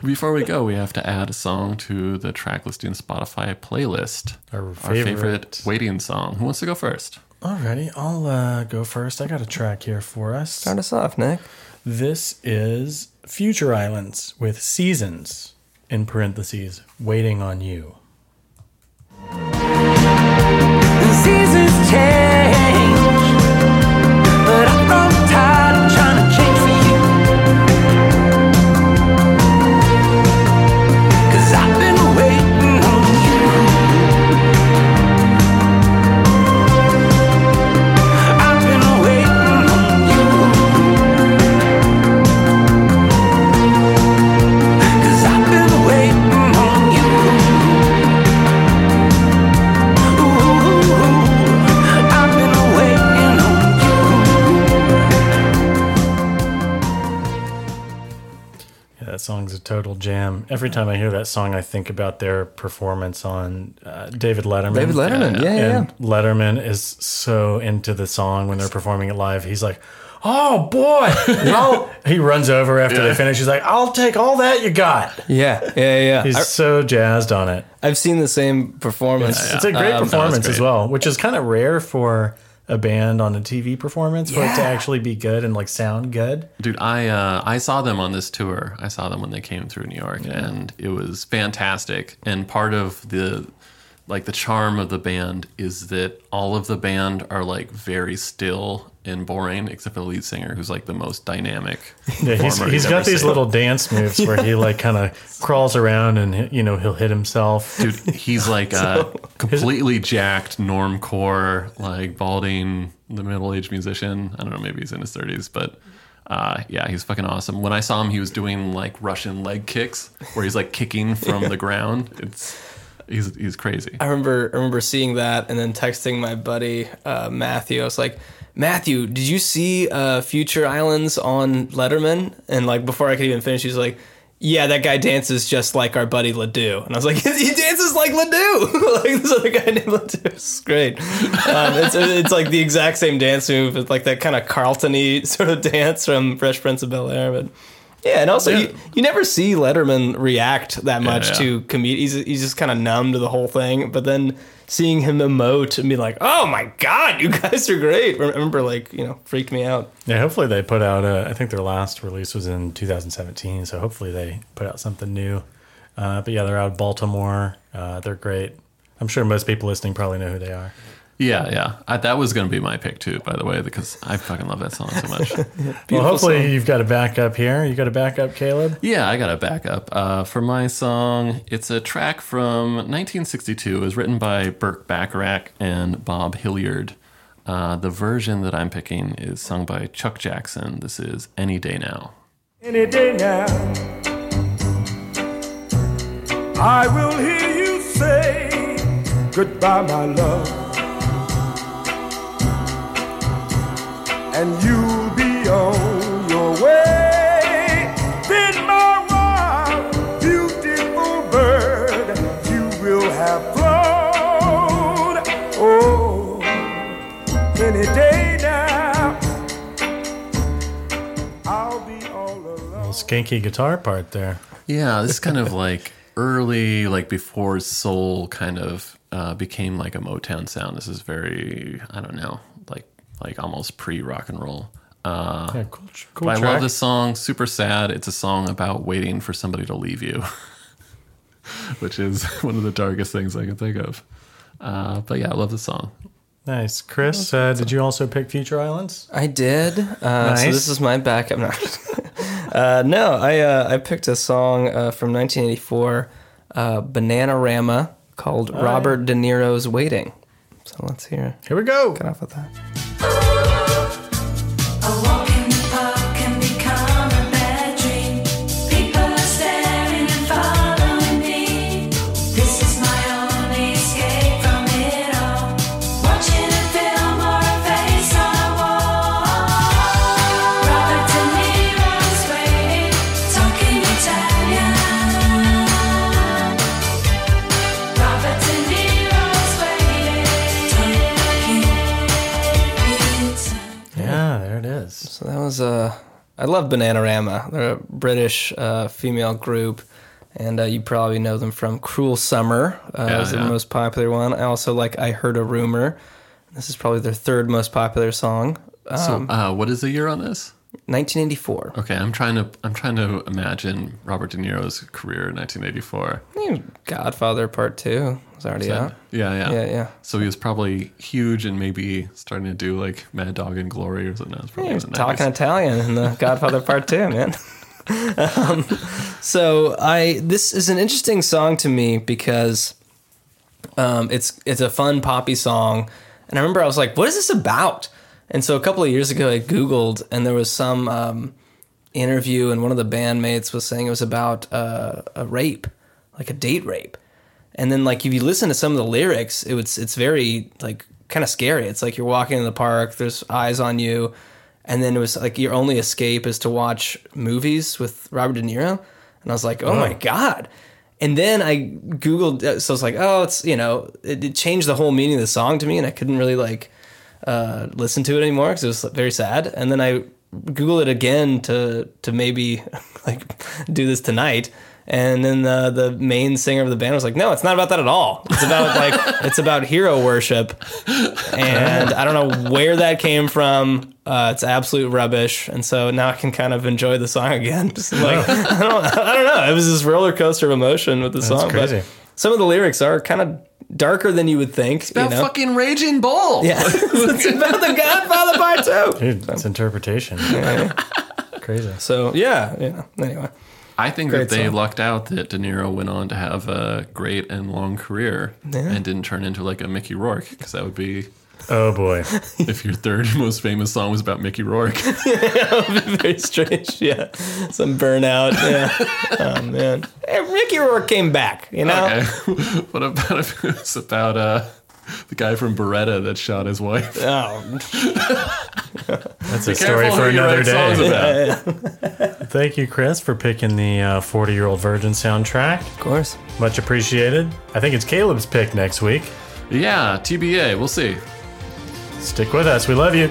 Speaker 3: Before we go, we have to add a song to the track listing Spotify playlist.
Speaker 1: Our
Speaker 3: Our
Speaker 1: favorite.
Speaker 3: favorite waiting song. Who wants to go first?
Speaker 1: Alrighty, I'll uh, go first. I got a track here for us.
Speaker 2: Start us off, Nick.
Speaker 1: This is Future Islands with Seasons, in parentheses, waiting on you.
Speaker 14: The seasons change, but I've grown
Speaker 1: song's a total jam. Every time I hear that song, I think about their performance on uh, David Letterman.
Speaker 2: David Letterman, yeah, yeah,
Speaker 1: And Letterman is so into the song when they're performing it live. He's like, "Oh boy!" I'll-" he runs over after
Speaker 3: Yeah.
Speaker 1: they finish. He's like, "I'll take all that you got."
Speaker 2: Yeah. Yeah. Yeah.
Speaker 1: He's
Speaker 2: I,
Speaker 1: so jazzed on it.
Speaker 2: I've seen the same performance.
Speaker 1: It's, it's a great
Speaker 2: Um,
Speaker 1: performance
Speaker 3: great.
Speaker 1: as well, which is kind of rare for a band on a TV performance for it to actually be good and like sound good.
Speaker 3: Dude, I uh, I saw them on this tour. I saw them when they came through New York, and it was fantastic. And part of the like the charm of the band is that all of the band are like very still and boring, except for the lead singer, who's like the most dynamic.
Speaker 1: Yeah, he's, he's got these
Speaker 3: seen.
Speaker 1: little dance moves where he like kind of crawls around and you know he'll hit himself.
Speaker 3: Dude, he's like a completely jacked normcore, like balding, the middle-aged musician. I don't know, maybe he's in his thirties, but uh, yeah, he's fucking awesome. When I saw him, he was doing like Russian leg kicks, where he's like kicking from the ground. It's he's he's crazy.
Speaker 2: I remember I remember seeing that and then texting my buddy uh, Matthew. I was like, Matthew, did you see uh, Future Islands on Letterman? And like before I could even finish, he's like, Yeah, that guy dances just like our buddy Ledoux. And I was like, He dances like Ledoux, like this other guy named Ledoux. It's great. Um, it's it's like the exact same dance move. It's like that kind of Carlton-y sort of dance from Fresh Prince of Bel Air, but. Yeah, and also
Speaker 3: Yeah.
Speaker 2: you, you never see Letterman react that much
Speaker 3: yeah.
Speaker 2: to comedy. He's, he's just kind of numb to the whole thing. But then seeing him emote and be like, "Oh my god, you guys are great!" I remember like you know freaked me out.
Speaker 1: Yeah, hopefully they put out. Uh, I think their last release was in 2017, so hopefully they put out something new. Uh, but yeah, they're out of Baltimore. Uh, they're great. I'm sure most people listening probably know who they are.
Speaker 3: Yeah, yeah. I, that was going to be my pick too, by the way, because I fucking love that song so much.
Speaker 1: well, hopefully
Speaker 2: song.
Speaker 1: you've got a backup here. You got a backup, Caleb.
Speaker 3: yeah, I got a backup uh, for my song. It's a track from 1962. It was written by Burt Bacharach and Bob Hilliard. Uh, the version that I'm picking is sung by Chuck Jackson. This is Any Day Now.
Speaker 4: Any day now, I will hear you say goodbye, my love. And you'll be on your way. Then, my wild, beautiful bird, you will have flown. Oh, any day now, I'll be all alone.
Speaker 1: Skanky guitar part there.
Speaker 3: Yeah, this is kind of like early, like before soul kind of uh, became like a Motown sound. This is very, I don't know, like like almost pre rock and roll. Uh,
Speaker 1: Yeah, cool, cool
Speaker 3: but I love this song. Super sad. It's a song about waiting for somebody to leave you, which is one of the darkest things I can think of. Uh, but yeah, I love the song.
Speaker 1: Nice, Chris. Uh, did you also pick Future Islands?
Speaker 2: I did. Uh, So this is my backup. No, uh, no I uh, I picked a song uh, from 1984, uh, Bananarama, called
Speaker 1: Oh,
Speaker 2: Robert De Niro's Waiting. So let's hear.
Speaker 1: Here we go.
Speaker 2: Get off with that. Was uh, I love Bananarama. They're a British uh, female group, and uh, you probably know them from Cruel Summer. Uh,
Speaker 3: Yeah,
Speaker 2: was the most popular one. I also like I Heard a Rumor. This is probably their third most popular song. Um,
Speaker 3: so, uh, what is the year on this?
Speaker 2: 1984.
Speaker 3: Okay, I'm trying to I'm trying to imagine Robert De Niro's career in 1984.
Speaker 2: Eh, Godfather Part Two was already out.
Speaker 3: Yeah, yeah,
Speaker 2: Yeah, yeah.
Speaker 3: So he was probably huge and maybe starting to do like Mad Dog and Glory or something. That's probably
Speaker 2: He was
Speaker 3: in the
Speaker 2: talking
Speaker 3: 90s.
Speaker 2: Italian in the Godfather Part Two, man. um, so I this is an interesting song to me because um, it's it's a fun poppy song, and I remember I was like, "What is this about?" And so a couple of years ago, I googled, and there was some um, interview, and one of the bandmates was saying it was about uh, a rape, like a date rape. And then like if you listen to some of the lyrics, it was it's very like kind of scary. It's like you're walking in the park, there's eyes on you, and then it was like your only escape is to watch movies with Robert De Niro. And I was like, oh my god. And then I googled, uh, so I was like, oh, it's you know, it, it changed the whole meaning of the song to me, and I couldn't really like uh, listen to it anymore because it was very sad. And then I googled it again to to maybe like do this tonight. And then the the main singer of the band was like, "No, it's not about that at all. It's about like it's about hero worship." And I don't know where that came from. Uh, it's absolute rubbish. And so now I can kind of enjoy the song again. Just like I don't I don't know. It was this roller coaster of emotion with the
Speaker 1: That's
Speaker 2: song.
Speaker 1: crazy.
Speaker 2: But some of the lyrics are kind of darker than you would think. It's
Speaker 3: about fucking Raging Bull.
Speaker 2: Yeah, it's about the Godfather Part Two.
Speaker 1: Dude, it's interpretation. Crazy.
Speaker 2: So yeah, yeah. Anyway,
Speaker 3: I think
Speaker 2: Great
Speaker 3: that they
Speaker 2: song.
Speaker 3: lucked out that De Niro went on to have a great and long career
Speaker 2: Yeah.
Speaker 3: and didn't turn into like a Mickey Rourke because that would be
Speaker 1: Oh boy.
Speaker 3: if your third most famous song was about Mickey Rourke.
Speaker 2: that would be very strange. Yeah, some burnout. Yeah. Oh man, hey, Ricky Rourke came back. You know.
Speaker 3: Okay. what about if it was about uh, the guy from Baretta that shot his wife?
Speaker 2: Oh,
Speaker 1: That's a story for another day. Thank you, Chris, for picking the 40 year old virgin soundtrack.
Speaker 2: of course.
Speaker 1: Much appreciated. I think it's Caleb's pick next week.
Speaker 3: Yeah, TBA. We'll see.
Speaker 1: Stick with us. We love you.